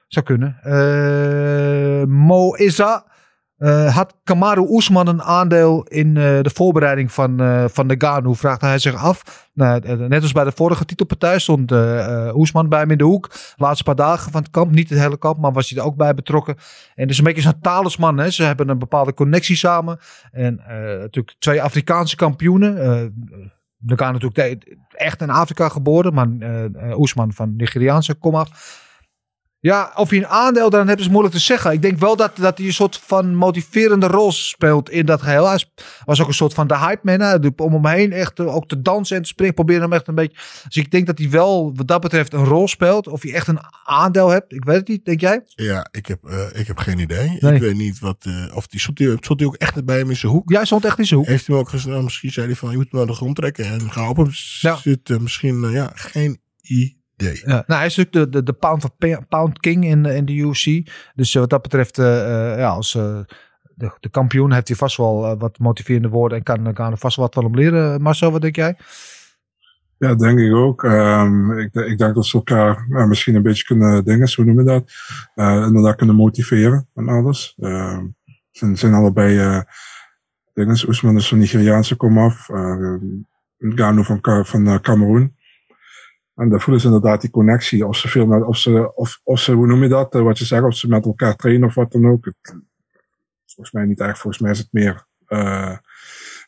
Speaker 3: Zou kunnen. Eh, Mo Issa. eh, had Kamaru Oesman een aandeel in eh, de voorbereiding van, van de Ganu? Vraagt hij zich af. Nou, net als bij de vorige titelpartij stond Oesman bij hem in de hoek. Laatste paar dagen van het kamp. Niet het hele kamp, maar was hij er ook bij betrokken. En is een beetje zo'n talisman. Hè? Ze hebben een bepaalde connectie samen. En natuurlijk twee Afrikaanse kampioenen. De natuurlijk echt in Afrika geboren. Maar eh, Oesman van Nigeriaanse kom af. Ja, of hij een aandeel daarin heeft is moeilijk te zeggen. Ik denk wel dat, dat hij een soort van motiverende rol speelt in dat geheel. Hij was ook een soort van de hype man. Hè? Om hem heen echt eh, ook te dansen en te springen. Proberen hem echt een beetje... Dus ik denk dat hij wel wat dat betreft een rol speelt. Of hij echt een aandeel hebt. Ik weet het niet, denk jij?
Speaker 4: Ja, ik heb, eh, ik heb geen idee.
Speaker 3: Nee.
Speaker 4: Ik weet niet wat, eh, of die stond, die, stond ook echt bij hem in zijn hoek.
Speaker 3: Jij stond echt in zijn hoek.
Speaker 4: Heeft hij hem ook gezegd, nou, misschien zei hij van, je moet hem naar de grond trekken en ga op hem
Speaker 3: Ja.
Speaker 4: zitten. Misschien, eh, ja, geen idee.
Speaker 3: Ja, nou, hij is natuurlijk de, de, de pound, pound king in, in de UFC. Dus eh, wat dat betreft, eh, eh, ja, als eh, de, de kampioen heeft hij vast wel eh, wat motiverende woorden. En kan, kan er vast wat van hem leren. Marcel, wat denk jij?
Speaker 6: Ja, denk ik ook. Ehm, ik, ik denk dat ze elkaar misschien een beetje kunnen dingen, hoe noemen we dat? Eh inderdaad kunnen motiveren en alles. Ehm ze zijn allebei eh dingen. Oesman is van Nigeriaanse komaf. Uh, Gano van, van eh, Cameroen. En daar voelen ze inderdaad die connectie. Of ze veel met, of ze, of, of ze, hoe noem je dat? Eh, wat je zegt, of ze met elkaar trainen of wat dan ook. Het, volgens mij niet echt. Volgens mij is het meer, eh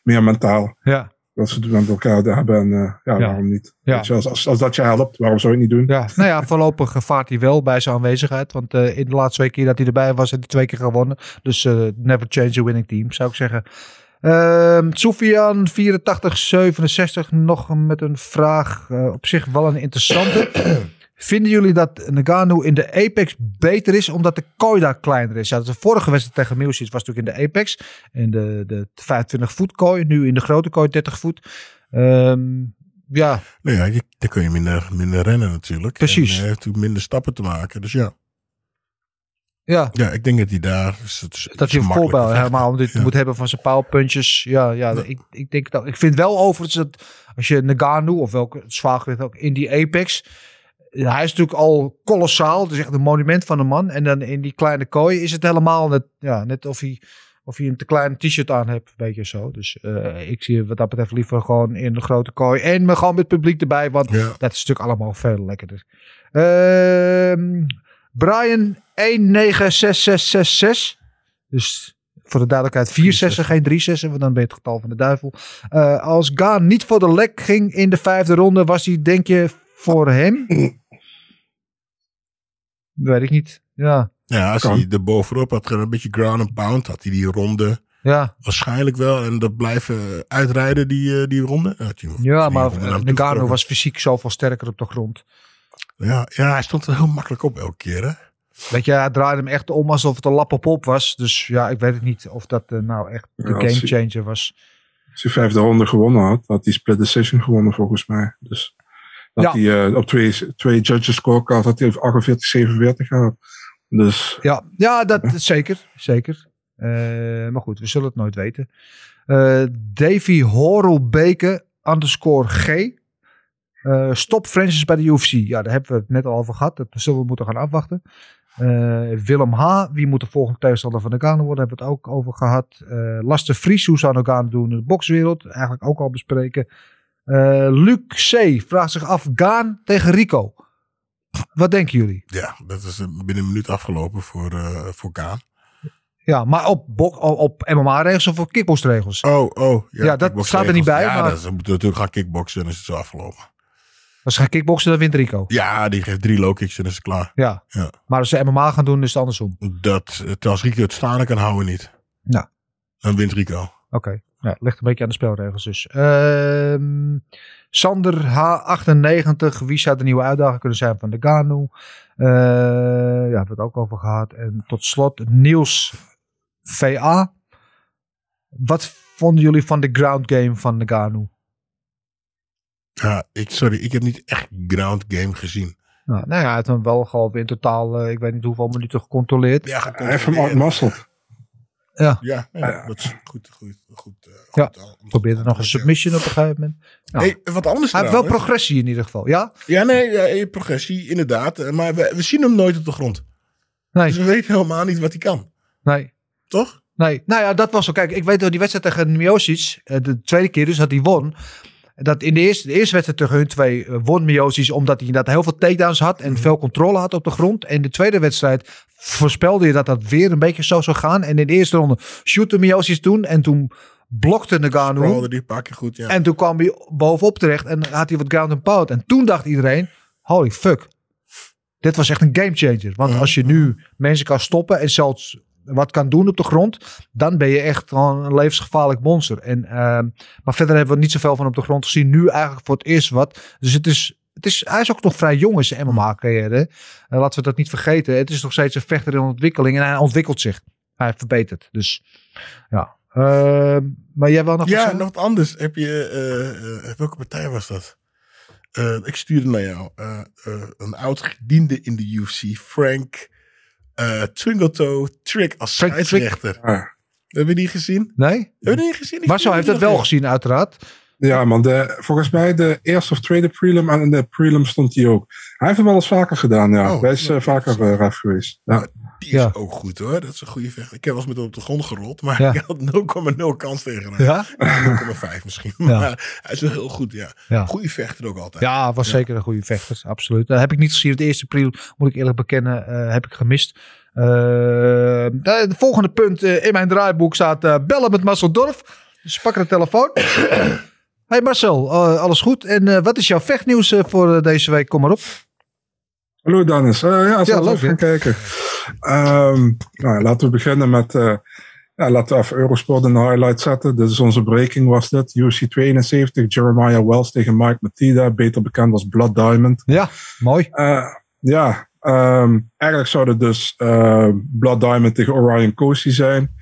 Speaker 6: meer mentaal
Speaker 3: Ja.
Speaker 6: dat ze het met elkaar hebben. En uh, ja,
Speaker 3: Ja.
Speaker 6: waarom niet?
Speaker 3: Ja.
Speaker 6: Je, als, als, als dat je helpt, waarom zou je het niet doen?
Speaker 3: Ja, nou ja, voorlopig vaart hij wel bij zijn aanwezigheid. Want eh, in de laatste twee keer dat hij erbij was, heeft hij twee keer gewonnen. Dus eh, never change a winning team, zou ik zeggen. Ehm Sofian 8467 nog met een vraag. eh, op zich wel een interessante. (clears throat) Vinden jullie dat Nagano in de Apex beter is omdat de kooi daar kleiner is? Ja, de vorige wedstrijd tegen Milsic was natuurlijk in de Apex. In de, de 25 voet kooi. Nu in de grote kooi 30 voet. Ehm, ja,
Speaker 4: Nou ja, je, dan kun je minder, minder rennen natuurlijk.
Speaker 3: Precies.
Speaker 4: En hij heeft minder stappen te maken. Dus ja.
Speaker 3: Ja,
Speaker 4: Ja, ik denk dat hij daar... het- is
Speaker 3: dat hij een voorbeeld helemaal dit
Speaker 4: Ja.
Speaker 3: moet hebben van zijn paalpuntjes. Ja, ja, Ik, ik denk dat. Ik vind wel overigens dat als je Nagano of welke zwaargewicht ook in die Apex. ja, Hij is natuurlijk al kolossaal. Het is echt een monument van een man. En dan in die kleine kooi is het helemaal net, ja, net of hij, of hij een te klein t-shirt aan hebt. Een beetje zo. Dus eh, ik zie wat dat betreft liever gewoon in de grote kooi. En me gewoon met publiek erbij. Want
Speaker 4: Ja.
Speaker 3: dat is natuurlijk allemaal veel lekkerder. Ehm Brian 196666. Dus voor de duidelijkheid 4 zessen, geen 3 zessen. Want dan ben je het getal van de duivel. Eh, als Gaan niet voor de lek ging in de vijfde ronde. Was hij denk je voor hem? Weet ik niet. Ja.
Speaker 4: Ja, als
Speaker 6: Kan.
Speaker 4: hij er bovenop had een beetje ground and pound, had hij die ronde
Speaker 3: Ja,
Speaker 4: waarschijnlijk wel. En dat blijven uitrijden, die, eh, die ronde. Had hij
Speaker 3: ja
Speaker 4: drie
Speaker 3: maar Nagano was fysiek zoveel sterker op de grond.
Speaker 4: Ja, ja, hij stond er heel makkelijk op elke keer, hè?
Speaker 3: Weet je, hij draaide hem echt om alsof het een lap op op was. Dus ja, ik weet het niet of dat eh, nou echt de
Speaker 6: Ja, als hij-
Speaker 3: gamechanger was.
Speaker 6: Als hij vijfde ronde gewonnen had, had hij split decision gewonnen volgens mij. Dus dat
Speaker 3: Ja.
Speaker 6: hij eh, op twee, twee judges scorecard had hij 48, 47 gehad. Dus
Speaker 3: Ja, ja dat zeker. Zeker. Eh, maar goed, we zullen het nooit weten. Davy Horelbeke underscore G. Stop Francis bij de UFC. Ja, daar hebben we het net al over gehad. Dat zullen we moeten gaan afwachten. Eh, Willem H. Wie moet de volgende tegenstander van Nagano worden? Hebben we het ook over gehad. Eh Lasse Vries. Hoe zou Nagano doen in de bokswereld? Eigenlijk ook al bespreken. Eh, Luc C. vraagt zich af. Gaan tegen Rico. Wat denken jullie?
Speaker 4: Ja, dat is binnen een minuut afgelopen voor, eh voor Kaan.
Speaker 3: Ja, maar op, bok- op MMA-regels of op kickboxregels?
Speaker 4: Oh, oh.
Speaker 3: Ja, dat
Speaker 4: kickboxregels.
Speaker 3: staat er niet bij,
Speaker 4: Ja,
Speaker 3: maar-
Speaker 4: dat, ze moeten natuurlijk gaan kickboksen en is het zo afgelopen.
Speaker 3: Als ze gaan kickboksen, dan wint Rico.
Speaker 4: Ja, die geeft drie low kicks en dan is het klaar.
Speaker 3: Ja.
Speaker 4: Ja.
Speaker 3: Maar als ze MMA gaan doen, is het andersom.
Speaker 4: Dat, als Rico het staande kan houden, niet.
Speaker 3: Ja.
Speaker 4: Dan wint Rico.
Speaker 3: Oké. Ja, het ligt een beetje aan de spelregels dus. Ehm, Sander H98. Wie zou de nieuwe uitdager kunnen zijn van de Ganu? Eh, ja, hebben we het ook over gehad. En tot slot Niels VA. Wat vonden jullie van de ground game van de Ganu?
Speaker 4: Ja, ik, sorry, ik heb niet echt ground game gezien.
Speaker 3: Nou, nou ja, hij heeft hem wel gewoon in totaal, eh, ik weet niet hoeveel minuten gecontroleerd.
Speaker 4: Ja,
Speaker 6: hij heeft hem outmuscled.
Speaker 3: Ja,
Speaker 4: Ja, ja, dat is goed. goed, goed, eh,
Speaker 3: Ja,
Speaker 4: goed om-
Speaker 3: probeerde nog een
Speaker 4: ja.
Speaker 3: submission op een gegeven moment. Ja.
Speaker 4: Hey, wat anders
Speaker 3: hij heeft wel
Speaker 4: trouwens.
Speaker 3: progressie in ieder geval, ja?
Speaker 4: Ja, nee, ja, eh, progressie, inderdaad. Eh, Maar we, we zien hem nooit op de grond. Dus
Speaker 3: Nee,
Speaker 4: we weten helemaal niet wat hij kan.
Speaker 3: nee.
Speaker 4: Toch?
Speaker 3: Nee, nou ja, dat was zo. Kijk, ik weet dat die wedstrijd tegen Miocic, eh, de tweede keer dus dat hij won. Dat in de eerste, de eerste wedstrijd tegen hun twee eh, won Miocic omdat hij inderdaad heel veel takedowns had en veel controle had op de grond. En de tweede wedstrijd voorspelde je dat dat weer een beetje zo zou gaan. En in de eerste ronde shootte Miocic toen en toen blokte Nagano.
Speaker 4: Sprawlde die goed, ja.
Speaker 3: En toen kwam hij bovenop terecht en had hij wat ground and pound. En toen dacht iedereen, holy fuck. Dit was echt een game changer. Want
Speaker 4: Mhm.
Speaker 3: als je nu mensen kan stoppen en zelfs wat kan doen op de grond, dan ben je echt gewoon een levensgevaarlijk monster. En, ehm, maar verder hebben we niet zoveel van op de grond gezien. Nu eigenlijk voor het eerst wat. Dus het is, het is, hij is ook nog vrij jong in zijn MMA-carrière. Uh, laten we dat niet vergeten. Het is nog steeds een vechter in ontwikkeling en hij ontwikkelt zich. Hij verbetert. Dus ja. Ehm, maar jij wil nog
Speaker 4: Ja, nog wat anders. Heb je, eh, eh, welke partij was dat? Eh, ik stuurde naar jou. Eh, eh, een oud gediende in de UFC, Frank uh, Twingletoe Trick als scheidsrechter.
Speaker 6: Ah.
Speaker 4: Heb je die gezien?
Speaker 3: Nee?
Speaker 4: Heb je die niet gezien? Ik
Speaker 3: Maar zo
Speaker 4: stuurde
Speaker 3: heeft dat wel gezien, uiteraard.
Speaker 6: Ja, man, de, volgens mij de eerste of tweede prelim en in de prelim stond hij ook. Hij heeft het wel eens vaker gedaan, ja.
Speaker 4: Oh,
Speaker 6: Hij is eh,
Speaker 4: ja,
Speaker 6: vaker eh, ref geweest. Ja.
Speaker 4: Die is
Speaker 3: Ja.
Speaker 4: ook goed hoor. Dat is een goede vechter. Ik heb wel eens met hem op de grond gerold. Maar
Speaker 3: Ja.
Speaker 4: ik had 0,0 kans tegen hem.
Speaker 3: Ja?
Speaker 4: 0,5 misschien. Maar hij is wel heel goed, ja.
Speaker 3: Ja.
Speaker 4: Goede vechter ook altijd.
Speaker 3: Ja, was zeker een goede vechter, absoluut. Dat heb ik niet gezien. Het eerste april, moet ik eerlijk bekennen, eh, heb ik gemist. Eh, de, de volgende punt eh, in mijn draaiboek staat eh, bellen met Marcel Dorf. Dus pak de telefoon. (coughs) hey Marcel, eh, alles goed? En eh, wat is jouw vechtnieuws eh, voor eh, deze week? Kom maar op.
Speaker 6: Hallo Dennis. Eh, ja, even gaan kijken. Ehm, nou, laten we beginnen met... eh, ja, laten we even Eurosport in de highlight zetten. Dit is onze breaking was dit. UFC 72, Jeremiah Wells tegen Mike Matida. Beter bekend als Blood Diamond.
Speaker 3: Ja, mooi.
Speaker 6: Eh, ja, ehm, eigenlijk zou het dus Blood Diamond tegen Orion Cosi zijn.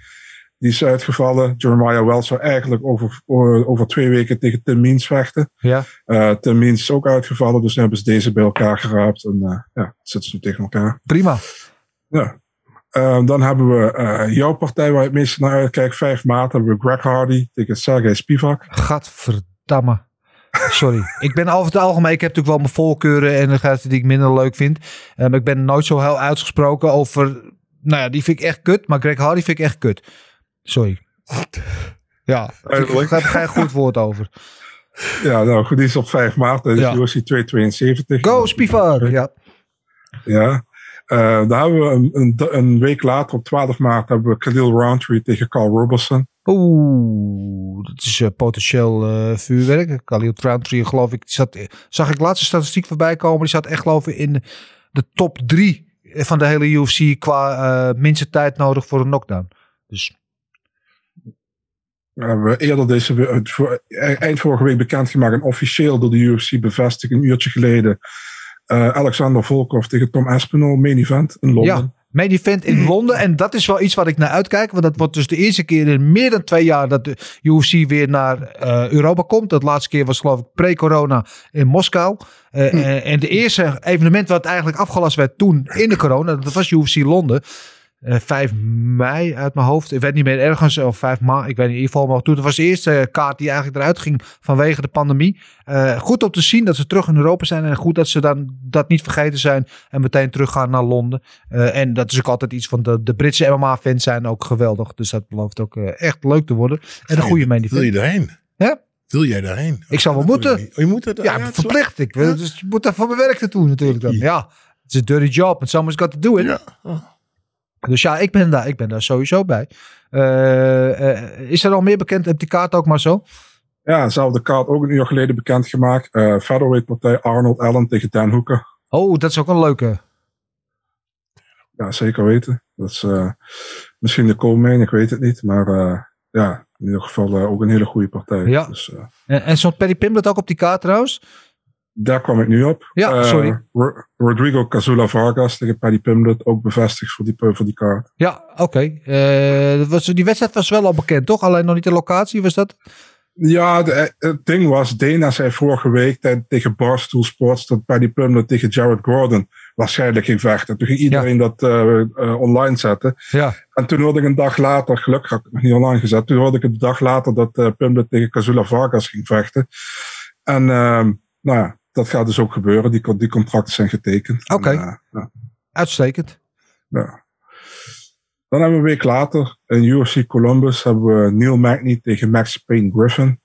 Speaker 6: Die is uitgevallen. Jeremiah Wells zou eigenlijk over, over, over twee weken tegen Tim Means vechten.
Speaker 3: Ja.
Speaker 6: Eh, Tim Means is ook uitgevallen, dus nu hebben ze deze bij elkaar geraapt. En eh, ja, zitten ze nu tegen elkaar.
Speaker 3: Prima.
Speaker 6: Ja. Eh, dan hebben we eh, jouw partij waar je het meest naar uitkijkt. 5 maart hebben we Greg Hardy tegen Sergej Spivak.
Speaker 3: Gadverdamme. Sorry. (laughs) ik ben over het algemeen, ik heb natuurlijk wel mijn voorkeuren en de gasten die ik minder leuk vind. Eh, maar ik ben nooit zo heel uitgesproken over, nou ja, die vind ik echt kut. Maar Greg Hardy vind ik echt kut. Sorry. Ja,
Speaker 6: Duidelijk.
Speaker 3: daar heb geen goed woord over.
Speaker 6: Ja, nou goed, die is op 5 maart. Dat is
Speaker 3: Ja.
Speaker 6: UFC 272.
Speaker 3: Go Spivak! Ja.
Speaker 6: Ja. Eh, dan hebben we een, een, een week later, op 12 maart, hebben we Khalil Roundtree tegen Carl Robertson.
Speaker 3: Oeh, dat is eh, potentieel eh, vuurwerk. Khalil Roundtree, geloof ik, zat, zag ik laatste statistiek voorbij komen. Die zat echt geloof ik in de top drie van de hele UFC qua minste tijd nodig voor een knockdown. Dus
Speaker 6: We hebben eerder deze e- eind vorige week bekendgemaakt en officieel door de UFC bevestigd een uurtje geleden. Eh, Alexander Volkov tegen Tom Aspinall, main event in Londen.
Speaker 3: ja, main event in Londen. En dat is wel iets wat ik naar uitkijk. Want dat wordt dus de eerste keer in meer dan twee jaar dat de UFC weer naar eh, Europa komt. Dat laatste keer was geloof ik pre-corona in Moskou. Eh, eh, en de eerste evenement wat eigenlijk afgelast werd toen in de corona, dat was UFC Londen. Eh 5 mei uit mijn hoofd. Ik weet niet meer ergens. Of 5 maart. Ik weet niet in ieder geval. Maar toen dat was de eerste kaart die eigenlijk eruit ging vanwege de pandemie. Eh, goed om te zien dat ze terug in Europa zijn. En goed dat ze dan dat niet vergeten zijn. En meteen teruggaan naar Londen. Eh, en dat is ook altijd iets van de, de Britse MMA-fans zijn ook geweldig. Dus dat belooft ook eh, echt leuk te worden. En een goede main
Speaker 4: Wil je daarheen?
Speaker 3: Ja?
Speaker 4: Wil jij daarheen?
Speaker 3: Ik zou wel
Speaker 4: Dat
Speaker 3: moeten.
Speaker 4: je. Oh, je moet het
Speaker 3: Ja,
Speaker 4: is
Speaker 3: verplicht. Ik, dus je moet daar voor mijn werk naartoe natuurlijk dan.
Speaker 4: Ja.
Speaker 3: Ja, het is een dirty job. And someone's got to do it.
Speaker 4: Ja. Oh.
Speaker 3: Dus ja, ik ben daar, ik ben daar sowieso bij. Eh, eh, is er al meer bekend? Heb die kaart ook maar zo?
Speaker 6: Ja, dezelfde kaart ook een uur geleden bekendgemaakt. Eh featherweight partij Arnold Allen tegen Dan Hooker.
Speaker 3: Oh, dat is ook een leuke.
Speaker 6: Ja, zeker weten. Dat is eh, misschien de co-main, ik weet het niet. Maar ja, in ieder geval ook een hele goede partij.
Speaker 3: Ja.
Speaker 6: Dus,
Speaker 3: En, en stond Paddy Pimblett ook op die kaart trouwens?
Speaker 6: Daar kwam ik nu op.
Speaker 3: Ja,
Speaker 6: Eh,
Speaker 3: sorry.
Speaker 6: Ro- Rodrigo Cazula Vargas tegen Paddy Pimblett, ook bevestigd voor die, voor die kaart.
Speaker 3: Ja, oké. Eh, dat was- die wedstrijd was wel al bekend, toch? Alleen nog niet de locatie, was dat?
Speaker 6: Ja, de- eh, het ding was, Dana zei vorige week tegen Barstool Sports dat Paddy Pimblett tegen Jared Gordon waarschijnlijk ging vechten. Toen ging iedereen dat eh, eh, online zetten.
Speaker 3: Ja.
Speaker 6: En toen hoorde ik een dag later, gelukkig had ik het nog niet online gezet, toen hoorde ik een dag later dat eh Pimblett tegen Cazula Vargas ging vechten. En ehm, nou ja, dat gaat dus ook gebeuren. Die, die contracten zijn getekend.
Speaker 3: Oké.
Speaker 6: Eh, ja,
Speaker 3: Uitstekend.
Speaker 6: ja. Dan hebben we een week later in UFC Columbus hebben we Neil Magny tegen Max Payne Griffin.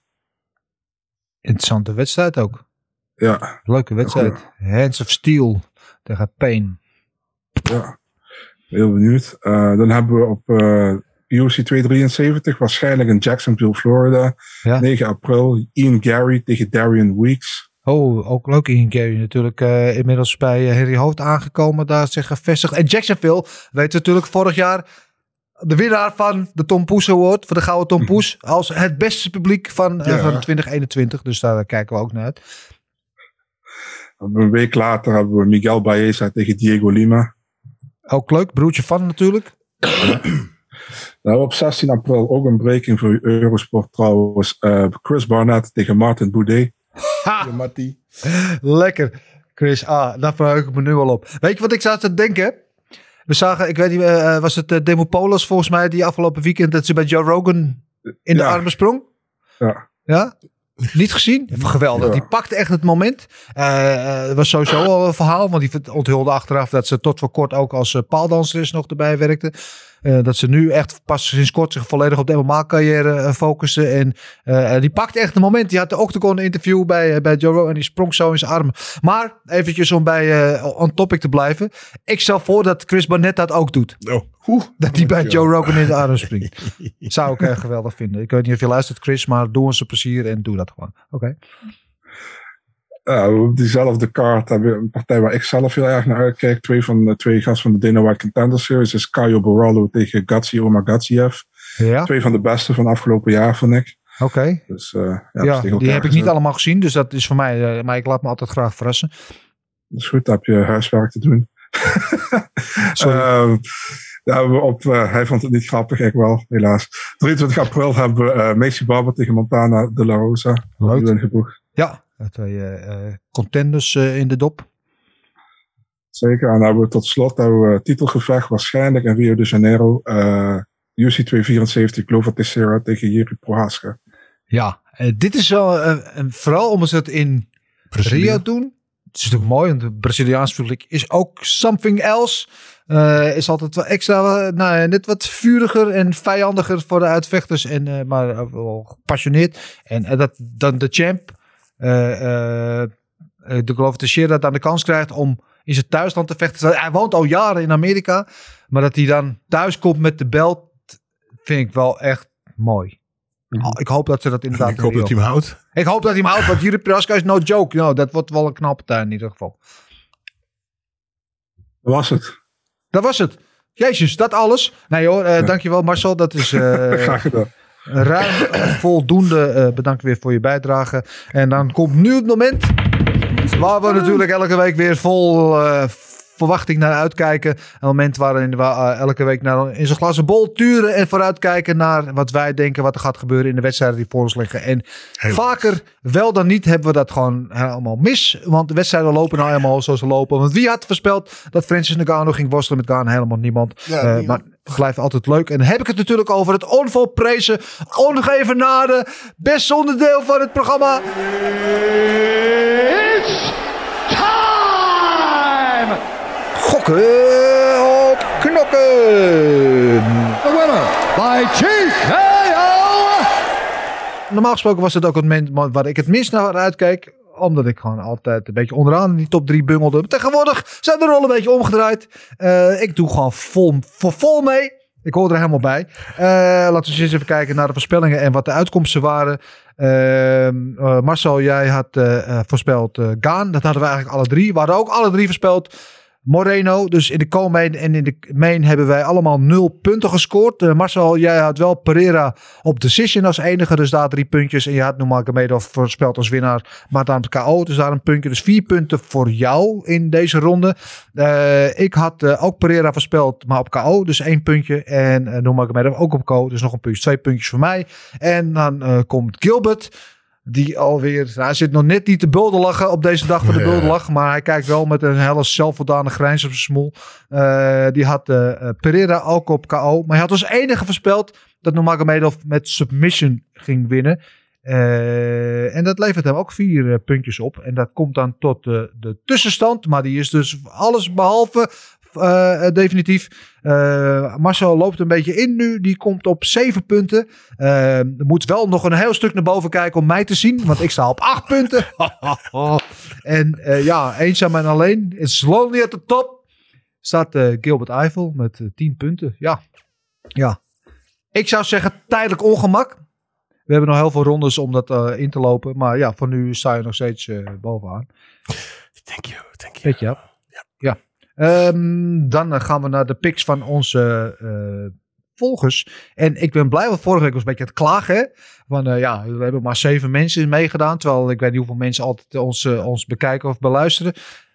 Speaker 3: Interessante wedstrijd ook.
Speaker 6: Ja,
Speaker 3: Leuke wedstrijd. Hands of Steel tegen Payne.
Speaker 6: Ja, heel benieuwd. Eh, dan hebben we op eh UFC 273, waarschijnlijk in Jacksonville, Florida,
Speaker 3: Ja.
Speaker 6: 9 april, Ian Gary tegen Darian Weeks.
Speaker 3: Oh, ook leuk in Gary natuurlijk. eh, inmiddels bij eh, Harry Hoofd aangekomen, daar zich gevestigd. En Jacksonville, weet natuurlijk vorig jaar de winnaar van de Tom Poes Award, voor de Gouden Tom Poes, als het beste publiek van, eh, van 2021. Dus daar kijken we ook naar uit.
Speaker 6: Een week later hebben we Miguel Baeza tegen Diego Lima.
Speaker 3: Ook leuk, broertje van natuurlijk.
Speaker 6: Nou, op 16 april ook een breaking voor Eurosport trouwens. Chris Barnett tegen Martin Boudet.
Speaker 4: Ja, Mattie.
Speaker 3: Lekker, Chris. Ah, daar verheug ik me nu al op. Weet je wat ik zat te denken? We zagen, ik weet niet, eh, was het uh, Demopolis volgens mij die afgelopen weekend dat ze bij Joe Rogan in de
Speaker 6: Ja.
Speaker 3: armen sprong?
Speaker 6: Ja.
Speaker 3: Ja? Niet gezien? Geweldig.
Speaker 6: Ja.
Speaker 3: Die pakte echt het moment. Eh, eh, Het was sowieso al een verhaal, want die onthulde achteraf dat ze tot voor kort ook als uh, paaldanseres nog erbij werkte. Uh, dat ze nu echt pas sinds kort zich volledig op de MMA-carrière uh, focussen. En uh, die pakte echt het moment. Die had de Octagon interview bij, bij Joe Rogan en die sprong zo in zijn armen. Maar eventjes om bij on topic te blijven. Ik stel voor dat Chris Barnett dat ook doet.
Speaker 4: Oh. Oeh.
Speaker 3: Dat hij bij Joe Rogan in de armen springt. (laughs) Zou ik geweldig vinden. Ik weet niet of je luistert Chris, maar doe ons een plezier en doe dat gewoon. Oké. Okay.
Speaker 6: Ja, op diezelfde kaart hebben we een partij waar ik zelf heel erg naar uitkijk. Twee van de twee gasten van de Dana White Contender Series is Caio Borrallo tegen Gatsi Omagatsiev.
Speaker 3: Ja.
Speaker 6: Twee van de beste van afgelopen jaar, vond ik.
Speaker 3: Oké. Okay.
Speaker 6: Dus, uh,
Speaker 3: ja, ja die heb ik niet allemaal gezien, dus dat is voor mij, uh, maar ik laat me altijd graag verrassen.
Speaker 6: Dat is goed, dan heb je huiswerk te doen. (laughs) uh, daar hebben we op, uh, hij vond het niet grappig, ik wel, helaas. 23 april hebben we uh, Macy Barber tegen Montana de la Rosa.
Speaker 3: Leuk. Ja, twee uh, contenders in de dop.
Speaker 6: Zeker. En dan hebben we tot slot hebben we titelgevecht waarschijnlijk in Rio de Janeiro. eh UC 274, Glover Teixeira tegen Jiri Prohaska.
Speaker 3: Ja, eh, dit is wel, eh, en vooral omdat ze het in Rio doen. Het is natuurlijk mooi, want de Braziliaanse publiek is ook something else. Eh, is altijd wel extra, eh, nou, net wat vuriger en vijandiger voor de uitvechters. En, eh, maar eh, wel gepassioneerd. En eh, dat dan de champ, eh, eh, eh, de Glover Teixeira, dan de kans krijgt om in zijn thuisland te vechten. Hij woont al jaren in Amerika. Maar dat hij dan thuis komt met de belt, vind ik wel echt mooi. Oh, ik hoop dat ze dat inderdaad
Speaker 4: Ik hoop dat hij hem houdt.
Speaker 3: ik hoop dat hij hem houdt, want Jiri Prohaska is no joke. Nou, dat wordt wel een knappe tuin in ieder geval.
Speaker 6: Dat was het.
Speaker 3: Dat was het. Jezus, dat alles. Nee hoor, eh, dankjewel Marcel. Dat is eh, (laughs)
Speaker 6: Graag gedaan.
Speaker 3: Ruim eh, voldoende. Eh, bedankt weer voor je bijdrage. En dan komt nu het moment waar we natuurlijk elke week weer vol eh, verwachting naar uitkijken. Een moment waarin we elke week naar, in zo'n glazen bol turen en vooruitkijken naar wat wij denken wat er gaat gebeuren in de wedstrijden die voor ons liggen. En vaker wel dan niet hebben we dat gewoon helemaal mis. Want de wedstrijden lopen nou helemaal zoals ze lopen. Want wie had voorspeld dat Francis Ngannou ging worstelen met Gaan? Helemaal niemand.
Speaker 4: Ja, niemand.
Speaker 3: maar blijft altijd leuk. En dan heb ik het natuurlijk over het onvolprezen, ongeëvenaarde, beste onderdeel van het programma. Gokken op knokken. The winner by Normaal gesproken was het ook het moment waar ik het minst naar uitkeek. Omdat ik gewoon altijd een beetje onderaan in die top 3 bungelde. Tegenwoordig zijn de rollen een beetje omgedraaid. Eh, ik doe gewoon vol, vol, mee. Ik hoor er helemaal bij. Eh, laten we eens even kijken naar de voorspellingen en wat de uitkomsten waren. Ehm, eh, Marcel, jij had voorspeld Gaan. Dat hadden we eigenlijk alle drie. We hadden ook alle drie voorspeld Moreno. Dus in de co-main en in de main hebben wij allemaal nul punten gescoord. Eh, Marcel, jij had wel Pereira op decision als enige. Dus daar drie puntjes. En je had Nurmagomedov voorspeld als winnaar. Maar dan KO. Dus daar een puntje. Dus vier punten voor jou in deze ronde. Eh, ik had eh, ook Pereira voorspeld, maar op KO. Dus één puntje. En uh, Nurmagomedov ook op KO. Dus nog een puntje. Twee puntjes voor mij. En dan komt Gilbert. Die alweer, nou, hij zit nog net niet te bulderlachen op deze dag voor de bulderlach. Maar hij kijkt wel met een hele zelfvoldane grijns op zijn smoel. Eh, die had eh, Pereira ook op KO. Maar hij had als enige voorspeld dat Nurmagomedov met submission ging winnen. En dat levert hem ook vier puntjes op. En dat komt dan tot de, de tussenstand. Maar die is dus alles behalve eh, eh, definitief. Eh, Marcel loopt een beetje in nu. Die komt op zeven punten. Er moet wel nog een heel stuk naar boven kijken om mij te zien. Want ik sta op acht punten. (laughs) en ja, eenzaam en alleen. It's lonely at the top. Staat Gilbert Eiffel met eh, tien punten. Ja. ja. Ik zou zeggen tijdelijk ongemak. We hebben nog heel veel rondes om dat in te lopen. Maar ja, voor nu sta je nog steeds bovenaan.
Speaker 4: Thank you, thank you.
Speaker 3: Weet je? Ja. ja. Ehm, dan eh, gaan we naar de picks van onze eh, volgers. En ik ben blij, want vorige week was een beetje het klagen. Van eh, ja, we hebben maar zeven mensen meegedaan. Terwijl ik weet niet hoeveel mensen altijd ons, ons bekijken of beluisteren.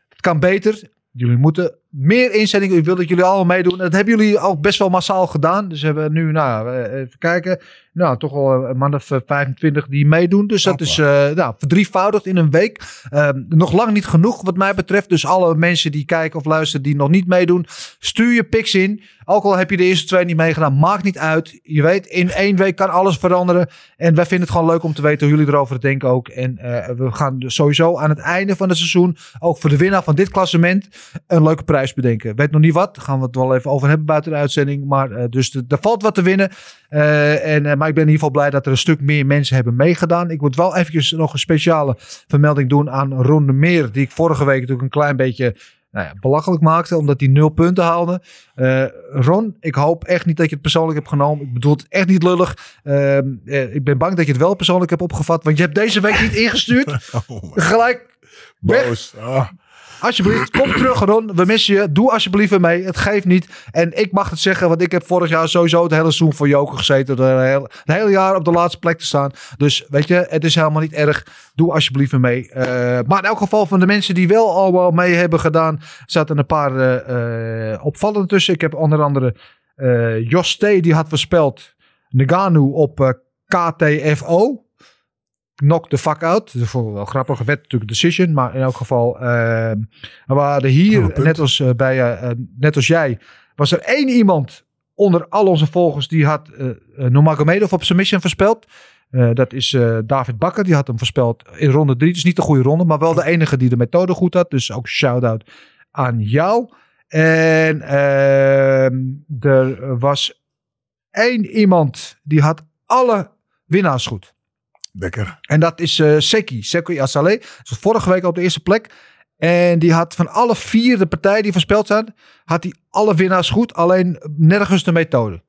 Speaker 3: Het kan beter. Jullie moeten meer inzendingen. Ik wil dat jullie allemaal meedoen. Dat hebben jullie ook best wel massaal gedaan. Dus we hebben nu, nou, eh, even kijken. Nou, toch wel een man of eh, 25 die meedoen. Dus dat is eh nou, verdrievoudigd in een week. Ehm, nog lang niet genoeg wat mij betreft. Dus alle mensen die kijken of luisteren die nog niet meedoen. Stuur je pics in. Ook al heb je de eerste twee niet meegedaan. Maakt niet uit. Je weet, in één week kan alles veranderen. En wij vinden het gewoon leuk om te weten hoe jullie erover denken ook. En eh, we gaan dus sowieso aan het einde van het seizoen. Ook voor de winnaar van dit klassement. Een leuke prijs bedenken. Weet nog niet wat. Daar gaan we het wel even over hebben buiten de uitzending. Maar eh, dus er valt wat te winnen. Eh, en, eh, maar ik ben in ieder geval blij dat er een stuk meer mensen hebben meegedaan. Ik moet wel eventjes nog een speciale vermelding doen aan Ron de Meer. Die ik vorige week natuurlijk een klein beetje nou ja, belachelijk maakte. Omdat hij nul punten haalde. Ron, ik hoop echt niet dat je het persoonlijk hebt genomen. Ik bedoel het echt niet lullig. Ehm, eh, ik ben bang dat je het wel persoonlijk hebt opgevat. Want je hebt deze week niet ingestuurd. (laughs)
Speaker 4: Oh
Speaker 3: Gelijk weg.
Speaker 4: boos. Ah.
Speaker 3: Alsjeblieft, kom terug Ron. We missen je. Doe alsjeblieft mee. Het geeft niet. En ik mag het zeggen, want ik heb vorig jaar sowieso het hele seizoen voor Joker gezeten. Het hele, het hele jaar op de laatste plek te staan. Dus weet je, het is helemaal niet erg. Doe alsjeblieft mee. Eh, maar in elk geval van de mensen die wel allemaal mee hebben gedaan, zaten een paar eh, eh, opvallende tussen. Ik heb onder andere eh Jos T. die had voorspeld Nagano op KTFO. Knock the fuck out. Dat vond ik wel grappig. Werd natuurlijk decision. Maar in elk geval. eh, we hadden hier,
Speaker 4: Oh,
Speaker 3: net, als, eh, bij, eh, eh, net als jij. Was er één iemand onder al onze volgers. Die had uh, Nurmagomedov op submission voorspeld. Dat is David Bakker. Die had hem voorspeld in ronde drie. Dus niet de goede ronde. Maar wel de enige die de methode goed had. Dus ook shout-out aan jou. En ehm, er was één iemand die had alle winnaars goed. En dat is eh Seki, Seki Asale. Vorige week op de eerste plek. En die had van alle vier de partijen die voorspeld zijn, had hij alle winnaars goed. Alleen nergens de methode.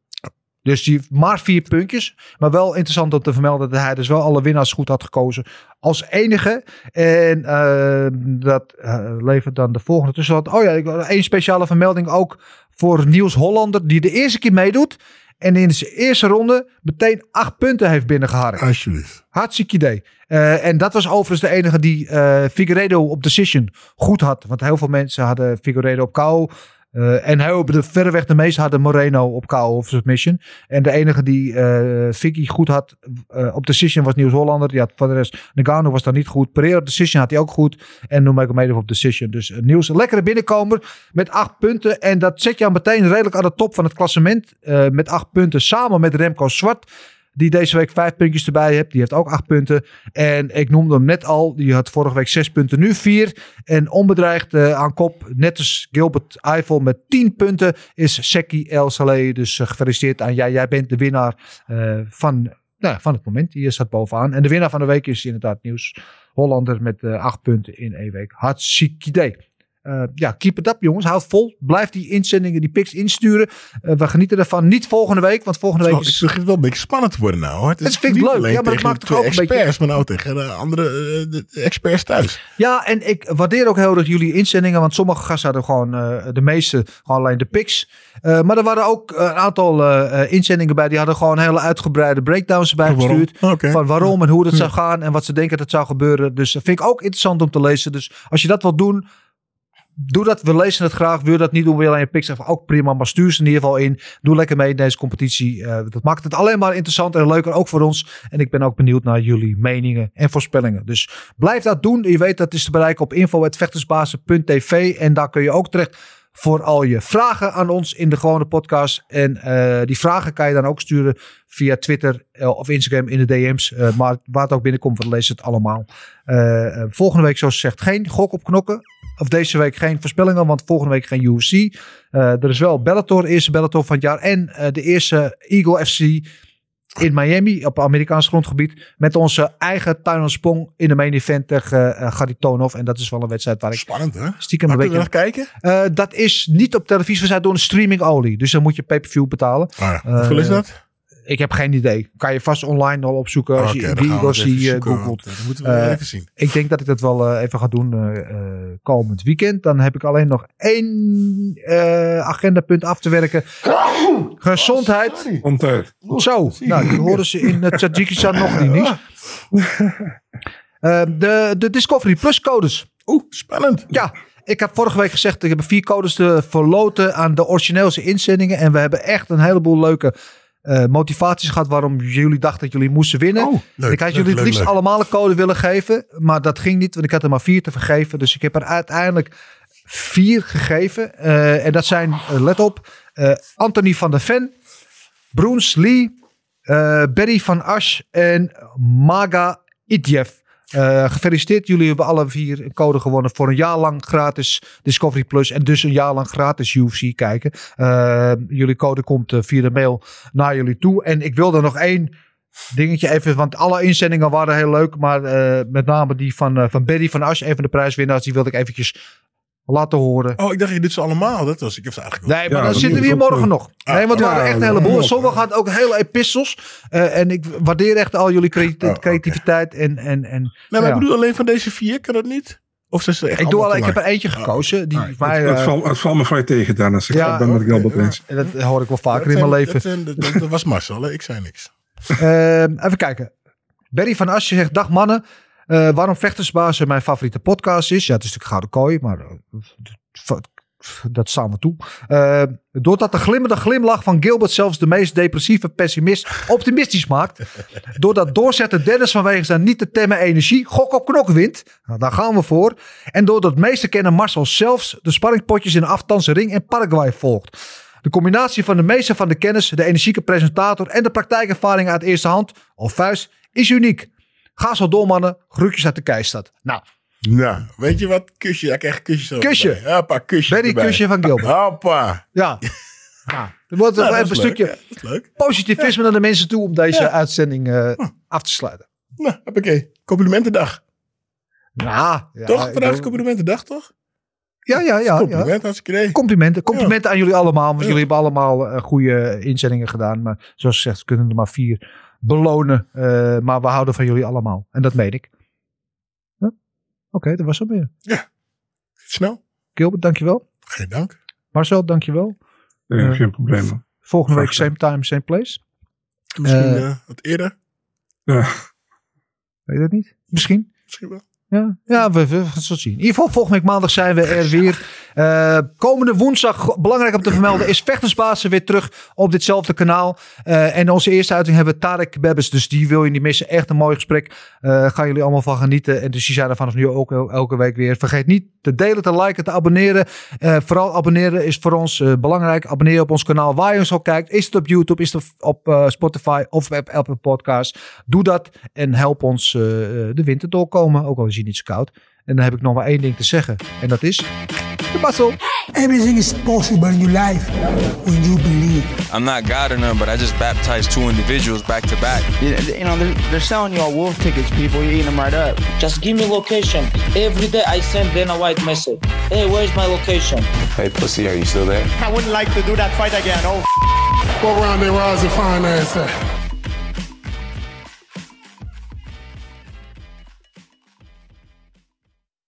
Speaker 3: Dus die maar vier puntjes. Maar wel interessant om te vermelden dat hij dus wel alle winnaars goed had gekozen. Als enige. En eh, dat eh, levert dan de volgende tussen. Oh ja, één speciale vermelding ook voor Niels Hollander. Die de eerste keer meedoet. En in zijn eerste ronde meteen acht punten heeft binnengeharkt.
Speaker 4: Alsjeblieft.
Speaker 3: Hartstikke idee. Eh, en dat was overigens de enige die eh Figueredo op decision goed had. Want heel veel mensen hadden Figueredo op KO. Eh, en heel, de, verreweg de meeste hadden Moreno op KO of submission. En de enige die eh Vicky goed had eh, op decision was Niels Hollander. Die had voor de rest, Nagano was dan niet goed. Pereira op decision had hij ook goed. En Nurmagomedov op decision. Dus Niels, een lekkere binnenkomer met acht punten. En dat zet jou meteen redelijk aan de top van het klassement. met acht punten samen met Remco Zwart. Die deze week vijf puntjes erbij heeft. Die heeft ook acht punten. En ik noemde hem net al. Die had vorige week zes punten, nu vier. En onbedreigd eh, aan kop. Net als Gilbert Eiffel met tien punten. Is Seki El Saleh. Dus eh, gefeliciteerd aan jij. Jij bent de winnaar eh, van, nou, van het moment. Die staat bovenaan. En de winnaar van de week is inderdaad Nieuws Hollander. Met acht punten in één week. Hartstikke idee. Eh, ja, keep it up jongens. Houd vol. Blijf die inzendingen, die pics insturen. Eh, we genieten ervan. Niet volgende week. Want volgende week
Speaker 4: Oh, het
Speaker 3: is...
Speaker 4: begint wel een beetje spannend te worden nou. Hoor. Het
Speaker 3: Het
Speaker 4: is
Speaker 3: vind ik leuk. Ja, maar dat
Speaker 4: tegen
Speaker 3: maakt toch ook een beetje-
Speaker 4: experts, maar nou tegen de andere eh, de experts thuis.
Speaker 3: Ja, en ik waardeer ook heel erg jullie inzendingen. Want sommige gasten hadden gewoon, de meeste, gewoon alleen de pics. Maar er waren ook een aantal inzendingen bij. Die hadden gewoon hele uitgebreide breakdowns erbij
Speaker 4: Waarom?
Speaker 3: gestuurd. Van waarom en hoe dat zou gaan. En wat ze denken dat zou gebeuren. Dus dat vind ik ook interessant om te lezen. Dus als je dat wilt doen... Doe dat, we lezen het graag. Wil dat niet doen, wil alleen je even ook prima. Maar stuur ze in ieder geval in. Doe lekker mee in deze competitie. Eh, dat maakt het alleen maar interessanter en leuker, ook voor ons. En ik ben ook benieuwd naar jullie meningen en voorspellingen. Dus blijf dat doen. Je weet dat is te bereiken op info.vechtersbazen.tv. En daar kun je ook terecht voor al je vragen aan ons in de gewone podcast. En eh, die vragen kan je dan ook sturen via Twitter eh, of Instagram in de DM's. Maar waar het ook binnenkomt, we lezen het allemaal. Volgende week, zoals gezegd, geen gok op knokken. Of deze week geen voorspellingen, want volgende week geen UFC. Eh, er is wel Bellator, eerste Bellator van het jaar. En eh, de eerste Eagle FC in Miami, op Amerikaans grondgebied. Met onze eigen Tuin Sprong in de main event tegen uh, Garitonov. En dat is wel een wedstrijd waar ik
Speaker 4: Spannend hè?
Speaker 3: stiekem een
Speaker 4: Waar kunnen we
Speaker 3: beetje...
Speaker 4: nog kijken?
Speaker 3: Eh, dat is niet op televisie, we zijn door een streaming only. Dus dan moet je pay-per-view betalen.
Speaker 4: Ah, ja. Hoeveel is
Speaker 3: Eh,
Speaker 4: dat?
Speaker 3: Ik heb geen idee. Kan je vast online al opzoeken als
Speaker 4: Oké,
Speaker 3: je
Speaker 4: we
Speaker 3: Eagles die eh, googelt.
Speaker 4: eh, Dat moeten we
Speaker 3: Eh,
Speaker 4: even zien.
Speaker 3: Ik denk dat ik dat wel eh, even ga doen eh, eh, komend weekend. Dan heb ik alleen nog één eh, agendapunt af te werken. Gezondheid.
Speaker 6: Ontuit.
Speaker 3: Zo, nou, die horen ze in uh, Tajikistan nog niet. niet? Eh, de, de Discovery Plus codes.
Speaker 4: Oeh, spannend.
Speaker 3: Ja, ik heb vorige week gezegd, ik heb vier codes te verloten aan de origineelse inzendingen. En we hebben echt een heleboel leuke eh, motivaties gehad waarom jullie dachten dat jullie moesten winnen.
Speaker 4: Oh, leuk,
Speaker 3: ik had
Speaker 4: leuk,
Speaker 3: jullie het liefst
Speaker 4: leuk.
Speaker 3: allemaal een code willen geven, maar dat ging niet, want ik had er maar vier te vergeven. Dus ik heb er uiteindelijk vier gegeven. Eh, en dat zijn, eh, let op, Anthony van der Ven, Broens Lee, Berry van Asch en Maga Idjev. Eh, gefeliciteerd, jullie hebben alle vier een code gewonnen voor een jaar lang gratis Discovery Plus en dus een jaar lang gratis UFC kijken. Eh, jullie code komt eh, via de mail naar jullie toe. En ik wil er nog één dingetje even, want alle inzendingen waren heel leuk, maar met name die van, eh, van Berry van Asch, een van de prijswinnaars, die wilde ik eventjes laten horen.
Speaker 4: Oh, ik dacht je doet ze allemaal. Dat was ik heb ze eigenlijk
Speaker 3: Nee, maar
Speaker 6: Ja,
Speaker 3: dan zitten we hier morgen nog. Nee, want er
Speaker 6: Ja,
Speaker 3: waren echt een heleboel.
Speaker 6: ja.
Speaker 3: Sommigen hadden ook hele epistels. Eh, en ik waardeer echt al jullie
Speaker 4: Oh,
Speaker 3: creativiteit. En, en, en,
Speaker 4: Nee, maar
Speaker 3: ja.
Speaker 4: ik bedoel alleen van deze vier, kan dat niet? Of zijn ze echt
Speaker 3: ik, doe al, ik heb er eentje gekozen. Die
Speaker 4: Ah,
Speaker 3: mij,
Speaker 6: het,
Speaker 3: eh,
Speaker 6: valt, het valt me vrij tegen, Dennis. Ik
Speaker 3: Ja,
Speaker 6: ben met Gilbert eens.
Speaker 3: en dat hoor ik wel vaker in mijn leven.
Speaker 4: Dat, zijn- dat- dat was Marcel, ik zei niks. (laughs)
Speaker 3: Ehm, even kijken. Berry van Asje zegt: Dag mannen. Eh, waarom Vechtersbazen mijn favoriete podcast is? Ja, het is natuurlijk Gouden Kooi, maar eh, dat staan we toe. Eh, doordat de glimmende glimlach van Gilbert zelfs de meest depressieve pessimist optimistisch maakt. (laughs) Doordat doorzetten Dennis vanwege zijn niet te temmen energie gok op knok wint. Nou, daar gaan we voor. En doordat meeste kennen Marcel zelfs de sparringpotjes in de aftanse ring in Paraguay volgt. De combinatie van de meeste van de kennis, de energieke presentator en de praktijkervaring uit eerste hand, of vuist, is uniek. Ga zo door, mannen. Groetjes uit de Keistad. Nou,
Speaker 4: Nou, weet je wat? Kusje. Ik krijg kusjes erbij.
Speaker 3: Kusje.
Speaker 4: Hoppa, kusje
Speaker 3: Berry
Speaker 4: erbij.
Speaker 3: kusje van Gilbert.
Speaker 4: Hoppa.
Speaker 3: Ja. ja. Er wordt
Speaker 4: Nou,
Speaker 3: even een stukje
Speaker 4: Ja, leuk.
Speaker 3: positivisme naar de mensen toe om deze
Speaker 4: Ja.
Speaker 3: uitzending eh, af te sluiten.
Speaker 4: Nou, hoppakee. Complimentendag.
Speaker 3: Ja, ja,
Speaker 4: toch? Vandaag is complimentendag, toch?
Speaker 3: Ja, ja, ja. ja.
Speaker 4: Compliment, hartstikke idee.
Speaker 3: Complimenten. Complimenten aan jullie allemaal. Want
Speaker 4: Ja.
Speaker 3: jullie hebben allemaal eh, goede inzendingen gedaan. Maar zoals gezegd, kunnen er maar vier belonen. Eh, maar we houden van jullie allemaal. En dat meen ik. Ja? Oké, dat was het weer.
Speaker 4: Snel.
Speaker 3: Gilbert, dankjewel.
Speaker 4: Geen dank.
Speaker 3: Marcel, dankjewel.
Speaker 6: Nee,
Speaker 3: Ja.
Speaker 6: geen probleem.
Speaker 3: Volgende week same time, same place.
Speaker 4: Misschien
Speaker 3: Eh.
Speaker 4: eh, wat eerder.
Speaker 6: Ja.
Speaker 3: Weet je dat niet? Misschien.
Speaker 4: Misschien wel.
Speaker 3: Ja, ja we, we gaan het zo zien. In ieder geval, volgende week maandag zijn we er weer. Eh, komende woensdag, belangrijk om te vermelden, is Vechtersbazen weer terug op ditzelfde kanaal. Eh, en onze eerste uiting hebben we Tarek Bebbes, dus die wil je niet missen. Echt een mooi gesprek. Eh gaan jullie allemaal van genieten. En dus die zijn er vanaf nu ook el- elke week weer. Vergeet niet te delen, te liken, te abonneren. Vooral abonneren is voor ons belangrijk. Abonneer op ons kanaal waar je ons al kijkt. Is het op YouTube, is het op Spotify of op Apple Podcast. Doe dat en help ons de winter doorkomen. Ook al is hij niet zo koud. En dan heb ik nog maar één ding te zeggen. En dat is... De Basel.
Speaker 5: Everything is possible in your life when you believe.
Speaker 7: I'm not God or none, but I just baptized two individuals back to back.
Speaker 8: You you know, they're, they're selling you all wolf tickets, people. You're eating them right up.
Speaker 9: Just give me location. Every day I send Dana White message. Hey, where's my location?
Speaker 7: Hey, pussy, are you still there?
Speaker 10: I wouldn't like to do that fight again. Oh,
Speaker 5: Go around there, where's the fine ass at?